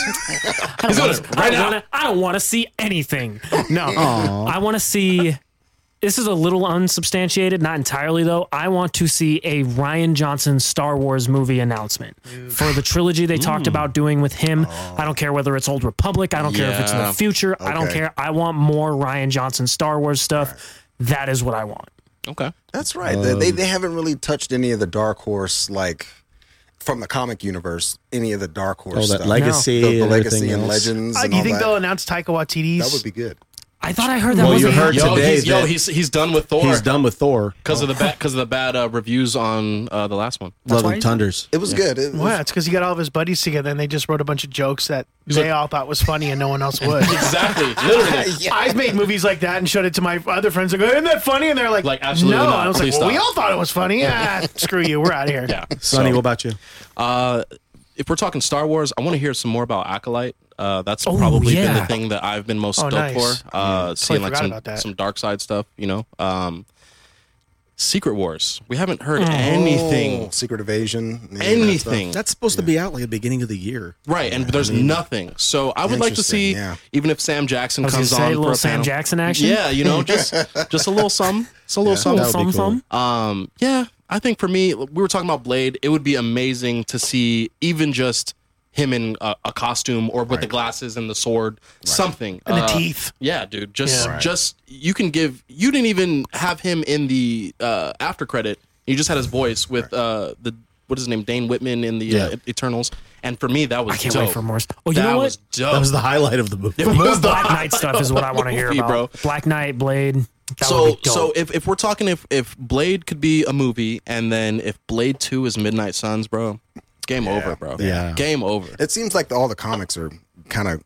I don't wanna- right don't now. wanna- I don't want to see anything. No, I want to see. This is a little unsubstantiated, not entirely though. I want to see a Rian Johnson Star Wars movie announcement for the trilogy they talked about doing with him. I don't care whether it's Old Republic. I don't care if it's in Yeah. the future. I don't Okay. care. I want more Rian Johnson Star Wars stuff. That is what I want. Okay. That's right. they, they they haven't really touched any of the Dark Horse like from the comic universe. Any of the Dark Horse Oh, that stuff. legacy the, the and legacy everything and else. legends. Uh, and do you all think that. they'll announce Taika Waititi's? That would be good. I thought I heard that Well, was you heard Yo, today he's, yo, he's he's done with Thor. he's done with Thor. because of the bad because of the bad uh, reviews on uh, the last one. Love why and Thunders. It was good. It was, Well, it's because he got all of his buddies together and they just wrote a bunch of jokes that they like- all thought was funny and no one else would. Exactly. Literally. I've made movies like that and showed it to my other friends. and Like, isn't that funny? And they're like, Like, absolutely no. not. And I was like, Please well, we all thought it was funny. Ah, screw you. We're out of here. Yeah. Sunny, So, what about you? uh, if we're talking Star Wars, I want to hear some more about Acolyte. Uh, that's Oh, probably been the thing that I've been most Oh, stoked nice. for. Uh, seeing like some some dark side stuff, you know. Um, Secret Wars. We haven't heard Oh, anything. Secret Invasion. any of that. Anything. That's supposed to be out like the beginning of the year. Right, and there's nothing. So I would like to see, yeah. even if Sam Jackson I was gonna comes say, on a for little a Sam panel. Jackson action. Yeah, you know, just just a little some, just a little Yeah, something. that would be cool. thumb. Um, yeah, I think for me, we were talking about Blade. It would be amazing to see even just him in a, a costume or with the glasses and the sword, something And the Uh, teeth. Yeah, dude. Just, Yeah. Right. just you can give. You didn't even have him in the uh, after credit. You just had his voice with uh, the what is his name, Dane Whitman in the Yeah. uh, Eternals, and for me that was I can't dope. wait for more. Oh, you that know what? was dope. That was the highlight of the movie. It was Black the- Knight stuff is what I want to hear about. bro. Black Knight, Blade. That so would be dope. so if, if we're talking if if Blade could be a movie and then if Blade Two is Midnight Suns, bro, game over, bro. Yeah. game over. It seems like all the comics are kind of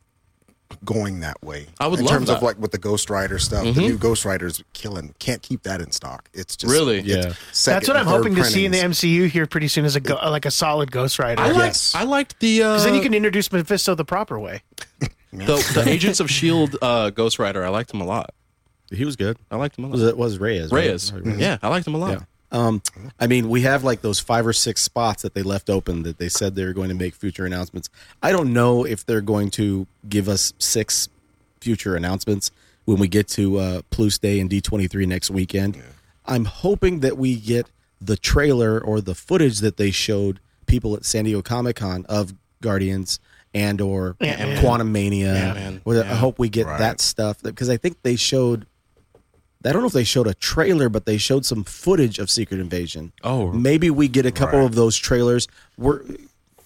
going that way. I would in love terms that. Mm-hmm. of like with the Ghost Rider stuff. The new Ghost Rider's killing. Can't keep that in stock. It's just Really? it's Yeah. second That's what I'm and third hoping to see in the. MCU here pretty soon is a go, like a solid Ghost Rider. I like Yes. I liked the uh, Because then you can introduce Mephisto the proper way. the, the Agents of Shield uh, Ghost Rider. I liked him a lot. He was good. I liked him a lot. Was it was Reyes? right? Reyes. Yeah, I liked him a lot. Yeah. Um, I mean, we have like those five or six spots that they left open that they said they were going to make future announcements. I don't know if they're going to give us six future announcements when we get to uh, Plus Day and D23 next weekend. I'm hoping that we get the trailer or the footage that they showed people at San Diego Comic Con of Guardians and or Ant-Man. Quantumania. Ant-Man, I hope we get Right. that stuff because I think they showed I don't know if they showed a trailer, but they showed some footage of Secret Invasion. Oh. maybe we get a couple Right. of those trailers. We're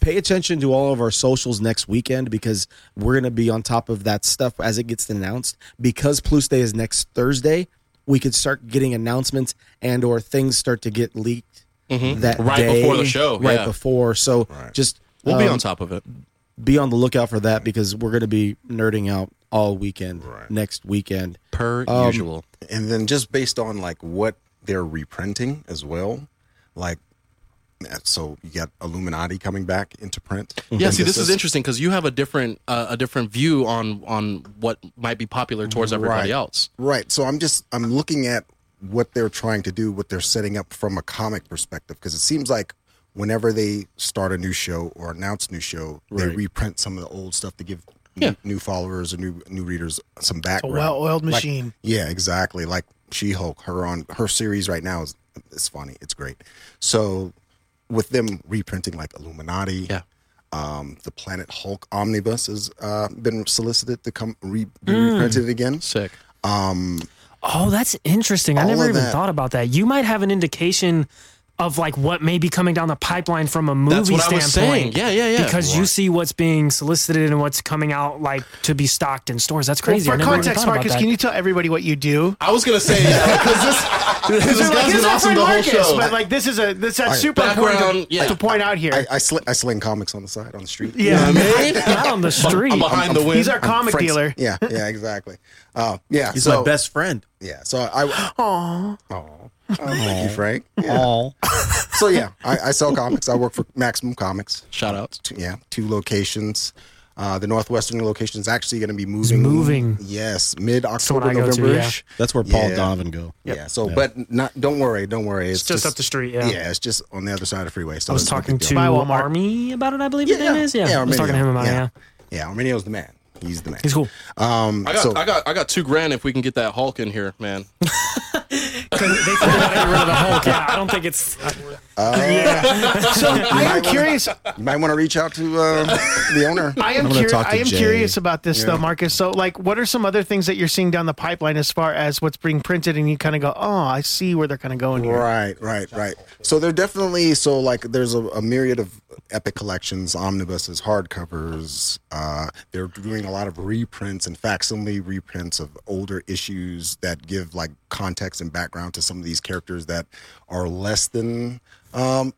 pay attention to all of our socials next weekend because we're going to be on top of that stuff as it gets announced. Because Plus Day is next Thursday, we could start getting announcements and or things start to get leaked that Mm-hmm. Right day, before the show, right yeah. before. So just We'll be um, on top of it. be on the lookout for that because we're going to be nerding out all weekend next weekend. Per um, usual. And then just based on like what they're reprinting as well, like so you got Illuminati coming back into print. Yeah, see, this is interesting because you have a different uh, a different view on on what might be popular towards everybody Right. else. Right. So I'm just I'm looking at what they're trying to do, what they're setting up from a comic perspective, because it seems like whenever they start a new show or announce new show, they reprint some of the old stuff to give Yeah. new, new followers or new new readers some A background. well-oiled Like- machine. yeah, exactly. Like She Hulk, her on her series right now is it's funny, it's great. So with them reprinting like Illuminati, Yeah. um, the Planet Hulk omnibus has uh, been solicited to come re- be reprinted again. Sick. Oh, that's interesting. I never even that. thought about that. You might have an indication of like what may be coming down the pipeline from a movie That's what I standpoint. was saying. Yeah, yeah, yeah. Because you see what's being solicited and what's coming out like to be stocked in stores. That's crazy. I for context, thought Marcus, can you tell everybody what you do? I was gonna say because this this They're like, is been awesome friend the whole Marcus," show. But like, this is a this that's Alright, super important background, to, yeah. to point out here. I, I, sl- I sling comics on the side on the street. yeah, Not on the street. I'm behind the wind. he's our comic Frank's- dealer. Yeah, yeah, exactly. Uh, yeah, He's so, my best friend. Yeah, so I. Aww. Oh, thank you, Frank. Yeah. So yeah, I, I sell comics. I work for Maximum Comics. Shout outs. Two, yeah, two locations. Uh, the northwestern location is actually going to be moving. moving. Yes, mid one October, I go to, November yeah. ish. That's where Paul Yeah. Donovan go. Yeah. So, but not. Don't worry. Don't worry. It's, just up the street, yeah. Yeah, it's just on the other side of the freeway. So I was talking to Walmart. Army about it, I believe his Yeah, name is. Yeah, yeah, I was talking to him about yeah. it. Yeah, Yeah, Arminio's the man. He's the man. he's cool. Um, I got, so, I got, I got two grand if we can get that Hulk in here, man. they figured out how to get rid of the Hulk. Yeah, I don't think it's. Yeah. So I am curious. you might want to reach out to uh, the owner. I am gonna curious. talk to I am Jay. curious about this Yeah. though, Marcus. So, like, what are some other things that you're seeing down the pipeline as far as what's being printed, and you kind of go, "Oh, I see where they're kind of going here." Right, right, right. So they're definitely so like there's a, a myriad of epic collections, omnibuses, hardcovers. Uh, they're doing a lot of reprints and facsimile reprints of older issues that give like context and background to some of these characters that are less than um,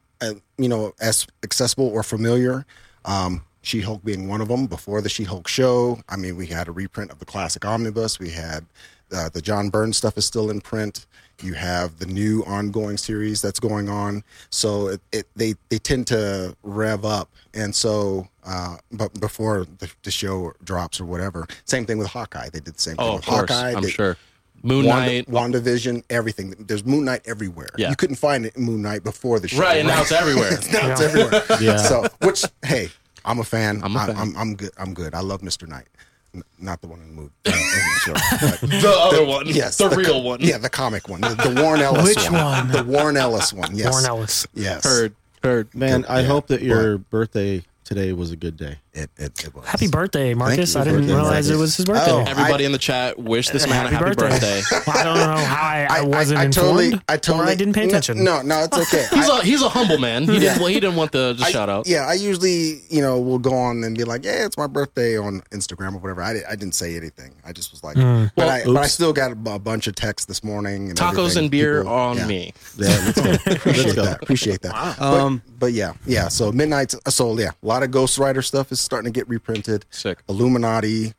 you know as accessible or familiar. Um, She Hulk being one of them. Before the She Hulk show, I mean, we had a reprint of the classic omnibus. We had uh, the John Byrne stuff is still in print. You have the new ongoing series that's going on. So it, it they they tend to rev up, and so uh, but before the, the show drops or whatever. Same thing with Hawkeye. They did the same thing Oh, with of course. Hawkeye. I'm They- sure. Moon Wanda, Knight. WandaVision, everything. There's Moon Knight everywhere. Yeah. You couldn't find it Moon Knight before the show. Right, and now it's everywhere. now it's everywhere. Yeah. So, which, hey, I'm a fan. I'm a I- fan. I'm, I'm good. I'm good. I love Mr. Knight. N- Not the one in the movie. uh, in the show, but- the other one. yes, The, co- real one. Yeah, the comic one. The, the Warren Ellis Which one? The Warren Ellis one. Yes. Warren Ellis. Yes. Heard. Heard. Man, I Yeah, hope that your birthday today was a good day. It, it, it was. Happy birthday, Marcus. I didn't Birthday, realize it was his birthday. Oh, Everybody in the chat wish this man a happy birthday. Well, I don't know how I, I wasn't informed. totally, I totally, or I didn't pay attention. No, no, it's okay. He's I- a he's a humble man. He didn't well, he didn't want the, the I- shout out. Yeah, I usually, you know, will go on and be like, "Yeah, it's my birthday" on Instagram or whatever. I, di- I didn't say anything. I just was like, but, Well, I, but I still got a, bu- bunch of texts this morning. And Tacos everything. and beer People- on yeah. me. Yeah, let's go. Appreciate Let's go. that. Appreciate that. Um, but, but yeah, yeah. So midnight. So yeah, a lot of Ghost Rider stuff is starting to get reprinted. Sick. Illuminati,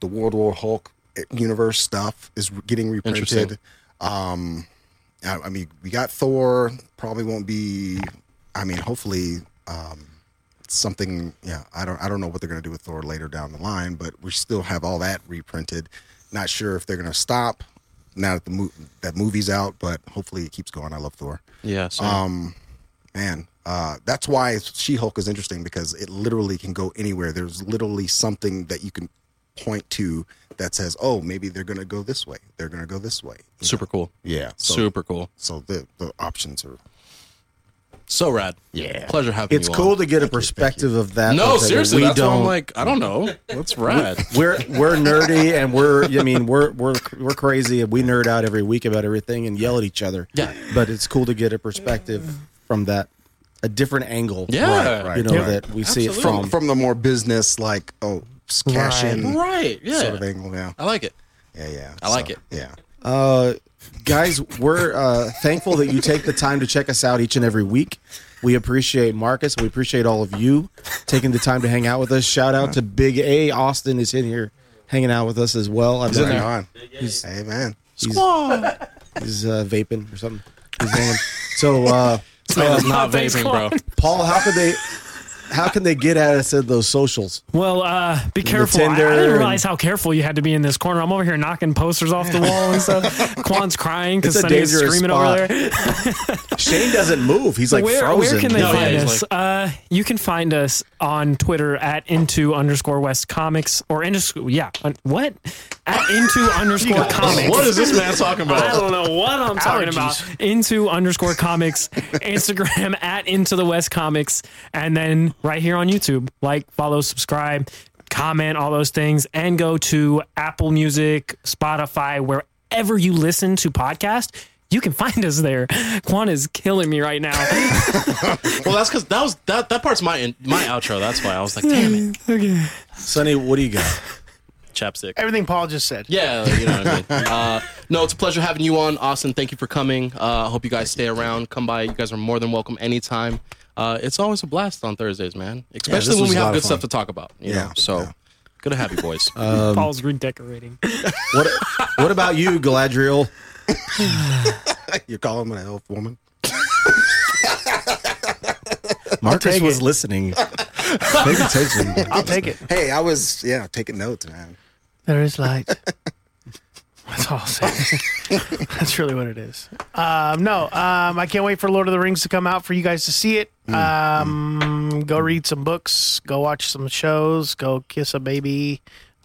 the World War Hulk eh, universe stuff is getting reprinted. Um, I, I mean, we got Thor. Probably won't be. I mean, hopefully, um, something. Yeah, I don't. I don't know what they're going to do with Thor later down the line, but we still have all that reprinted. Not sure if they're going to stop now that the mo- that movie's out, but hopefully it keeps going. I love Thor Yeah. So um man uh that's why she-hulk is interesting because it literally can go anywhere there's literally something that you can point to that says oh maybe they're gonna go this way they're gonna go this way you super know? cool. yeah so, super cool. so the the options are So rad. Yeah. Pleasure having it's you It's cool on. to get a perspective of that. No, that seriously, we that's why I'm don't. like, I don't know. That's rad. we're we're nerdy and we're I mean we're we're we're crazy and we nerd out every week about everything and yell at each other. Yeah. But it's cool to get a perspective from that a different angle. Yeah. Right, right. You know Yeah. that we see it from. from the more business like oh cash in Right. Yeah. sort of angle yeah I like it. yeah yeah I like it. yeah Uh, guys, we're uh, thankful that you take the time to check us out each and every week. We appreciate Marcus. We appreciate all of you taking the time to hang out with us. Shout out to Big A. Austin is in here hanging out with us as well. I've Right been- on. He's, hey man he's, he's uh, vaping or something. He's hanging. So, uh, This man is not vaping, bro. Paul, how could they? How can they get at us at those socials? Well, uh, be careful. I, I didn't realize how careful you had to be in this corner. I'm over here knocking posters off the wall and stuff. Quan's crying because It's a Sunny is screaming spot. over there. Shane doesn't move. He's like where, frozen. where can they No, find he's us? uh, you can find us on Twitter at into underscore West Comics or into yeah un- what at into underscore comics. What is this man talking about? I don't know what I'm talking Allergies. about. Into underscore comics, Instagram at into the West comics, and then right here on YouTube. Like, follow, subscribe, comment, all those things, and go to Apple Music, Spotify, wherever you listen to podcast. You can find us there. Quan is killing me right now. Well, that's because that was that that part's my in, my outro. That's why I was like, damn it, okay. Sunny, what do you got? chapstick. Everything Paul just said. Yeah, you know what I mean. Uh, no, it's a pleasure having you on, Austin. Thank you for coming. Uh, I hope you guys stay around. Come by. You guys are more than welcome anytime. Uh, it's always a blast on Thursdays, man. Especially this when we have good stuff to talk about. You Yeah, know? So yeah. good to have you boys. Paul's redecorating. What What about you, Galadriel? You're calling me an elf woman? Marcus was it. listening. Pay attention. I'll take it. Hey, I was yeah taking notes, man. There is light. That's all I'll say. That's really what it is. Um, no, um, I can't wait for Lord of the Rings to come out for you guys to see it. Um, go read some books. Go watch some shows. Go kiss a baby.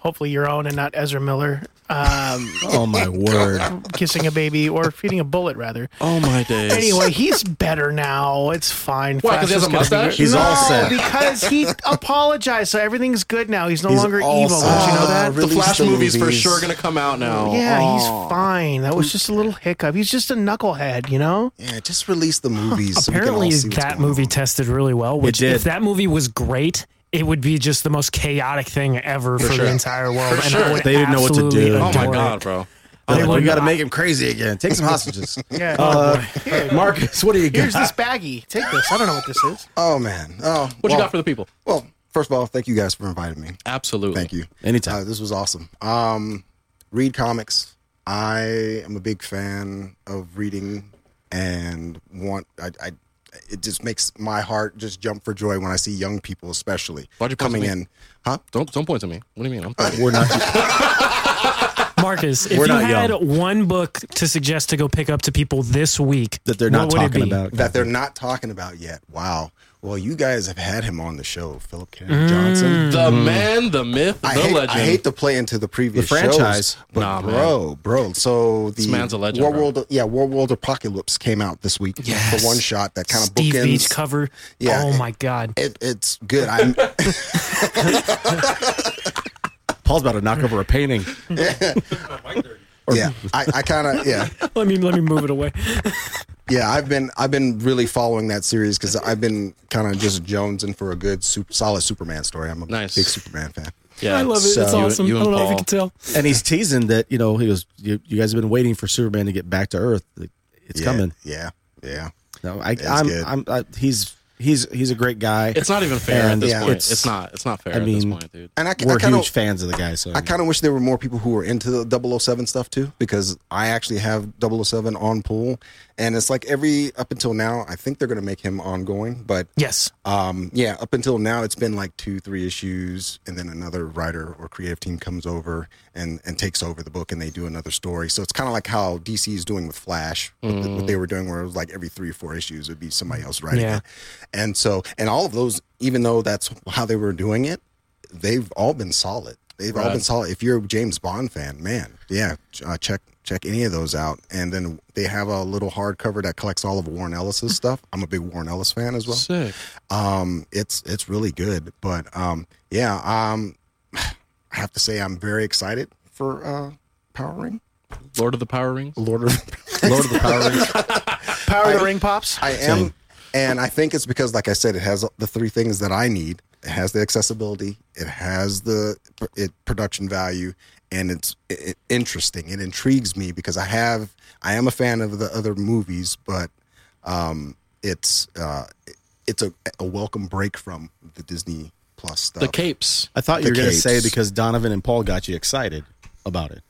Hopefully your own and not Ezra Miller. Um, Oh my word! kissing a baby or feeding a bullet, rather. oh my days. Anyway, he's better now. It's fine. Why, 'cause he has a is be mustache? He's no, all set. because he apologized, so everything's good now. He's no He's longer evil. set. Don't you know that? the Flash the movies for sure gonna come out now. Yeah, Oh. he's fine. That was just a little hiccup. He's just a knucklehead, you know? Yeah, just release the movies. so we can all Apparently, see that movie on. tested really well. Which, did. if that movie was great, it would be just the most chaotic thing ever for, sure. the entire world. and sure. I would They didn't know what to do. Oh my god, it. bro. Like, would we got to make him crazy again. Take some hostages. Yeah. Uh, Marcus, what do you got? Here's this baggie. Take this. I don't know what this is. Oh man. Oh, What well, you got for the people? Well, first of all, thank you guys for inviting me. Absolutely. Thank you. Anytime. Uh, this was awesome. Um, read comics. I am a big fan of reading and want. I, I it just makes my heart just jump for joy when I see young people, especially Why'd you point coming to me? in. Huh? Don't don't point to me. What do you mean? I'm uh, We're not. Marcus, if We're you not had young. one book to suggest to go pick up to people this week That they're what not would it talking be? about. That they're not talking about yet. Wow. Well, you guys have had him on the show, Philip Kennedy mm. Johnson. the mm. man, the myth, the I hate, legend. I hate to play into the previous The franchise. shows, but Nah, man. bro, bro. So the man's a legend, War bro. World, yeah, War World Apocalypse came out this week. Yes. the one shot that kind of Steve bookends. Beach cover. Yeah, oh it- my god. It, it's good. I'm Paul's about to knock over a painting. yeah. I, I kind of yeah let me let me move it away. Yeah. I've been I've been really following that series because I've been kind of just jonesing for a good super, solid Superman story. I'm a Nice. big Superman fan. yeah, I love it. So- it's awesome. you I and don't know if you can tell. And he's teasing that, you know, he goes, you, you guys have been waiting for Superman to get back to Earth. It's Yeah, coming. Yeah, yeah. No, I, It's I'm, good. I'm, I, he's, he's, he's a great guy. It's not even fair at this yeah, point. it's- It's, not. It's not fair I at this mean, point, dude. And I, I We're kind huge fans of the guy. So I kind of wish there were more people who were into the 007 stuff too, because I actually have 007 on pool, and it's like every up until now, I think they're going to make him ongoing, but Yes. um, yeah, up until now, it's been like two, three issues, and then another writer or creative team comes over and and takes over the book, and they do another story. So it's kind of like how DC is doing with Flash, what, the- what they were doing, where it was like every three or four issues it would be somebody else writing Yeah. it, and so and all of those, even though that's how they were doing it, they've all been solid. They've all been solid. If you're a James Bond fan, man, yeah, uh, check check any of those out. And then they have a little hardcover that collects all of Warren Ellis's stuff. I'm a big Warren Ellis fan as well Sick. um it's it's really good but um yeah um i have to say i'm very excited for uh power ring Lord of the Power Rings. lord of Lord of the Power Rings. Power of the Ring Pops. i am Same. And i think it's because like i said it has the three things that i need it has the accessibility it has the it production value and it's it, interesting it intrigues me because i have i am a fan of the other movies but um it's uh it's a, a welcome break from the disney plus stuff The capes. I thought you The were going to say because Donovan and Paul got you excited about it.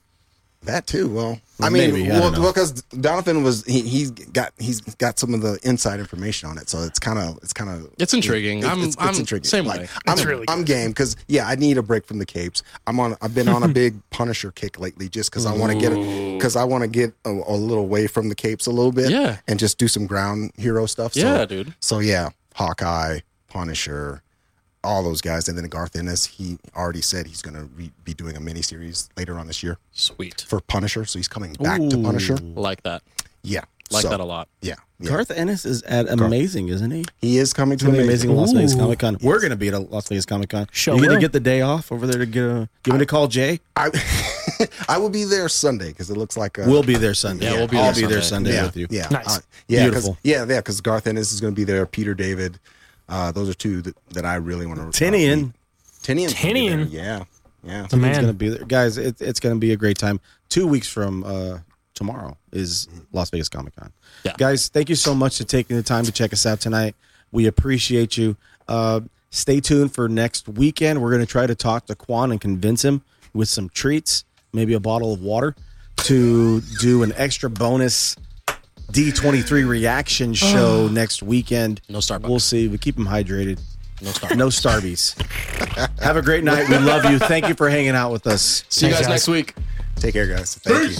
That too. Well, I mean, maybe, I well, don't know. because Donovan was he, he's got he's got some of the inside information on it, so it's kind of it's kind of It's intriguing. I'm- I'm same way. I'm, really I'm game because yeah, I need a break from the capes. I'm on. I've been on a big Punisher kick lately, just because I want to get because I want to get a, a little away from the capes a little bit, Yeah. and just do some ground hero stuff. So, Yeah, dude. So yeah, Hawkeye, Punisher. All those guys, and then Garth Ennis. He already said he's going to re- be doing a miniseries later on this year Sweet. for Punisher, so he's coming back to Punisher. Like that. Yeah, Like So, that a lot. Yeah, yeah. Garth Ennis is at amazing, isn't he? he is coming to gonna amazing. amazing at Las Vegas Comic Con. We're gonna be at a Las Vegas Comic Con. Show you gonna get the day off over there to get a give me a call, Jay. I, I will be there Sunday because it looks like uh, We'll be there Sunday. Yeah, we'll be I'll there be there Sunday. Sunday yeah, with you. Yeah, Nice. uh, yeah, 'cause- Beautiful. yeah, yeah. Because Garth Ennis is going to be there. Peter David. Uh, those are two that, that I really want to. Tinian. Tinian. Tinian. Yeah, yeah. The man. It's gonna be there, guys. It, it's gonna be a great time. Two weeks from uh, tomorrow is Las Vegas Comic Con. Yeah. Guys, thank you so much for taking the time to check us out tonight. We appreciate you. Uh, stay tuned for next weekend. We're gonna try to talk to Quan and convince him with some treats, maybe a bottle of water, to do an extra bonus D23 reaction show next weekend. No Starbucks. We'll see. We keep them hydrated. No Starbucks. No Starbies. Have a great night. We love you. Thank you for hanging out with us. See you guys guys. next week. Take care, guys. Thank you.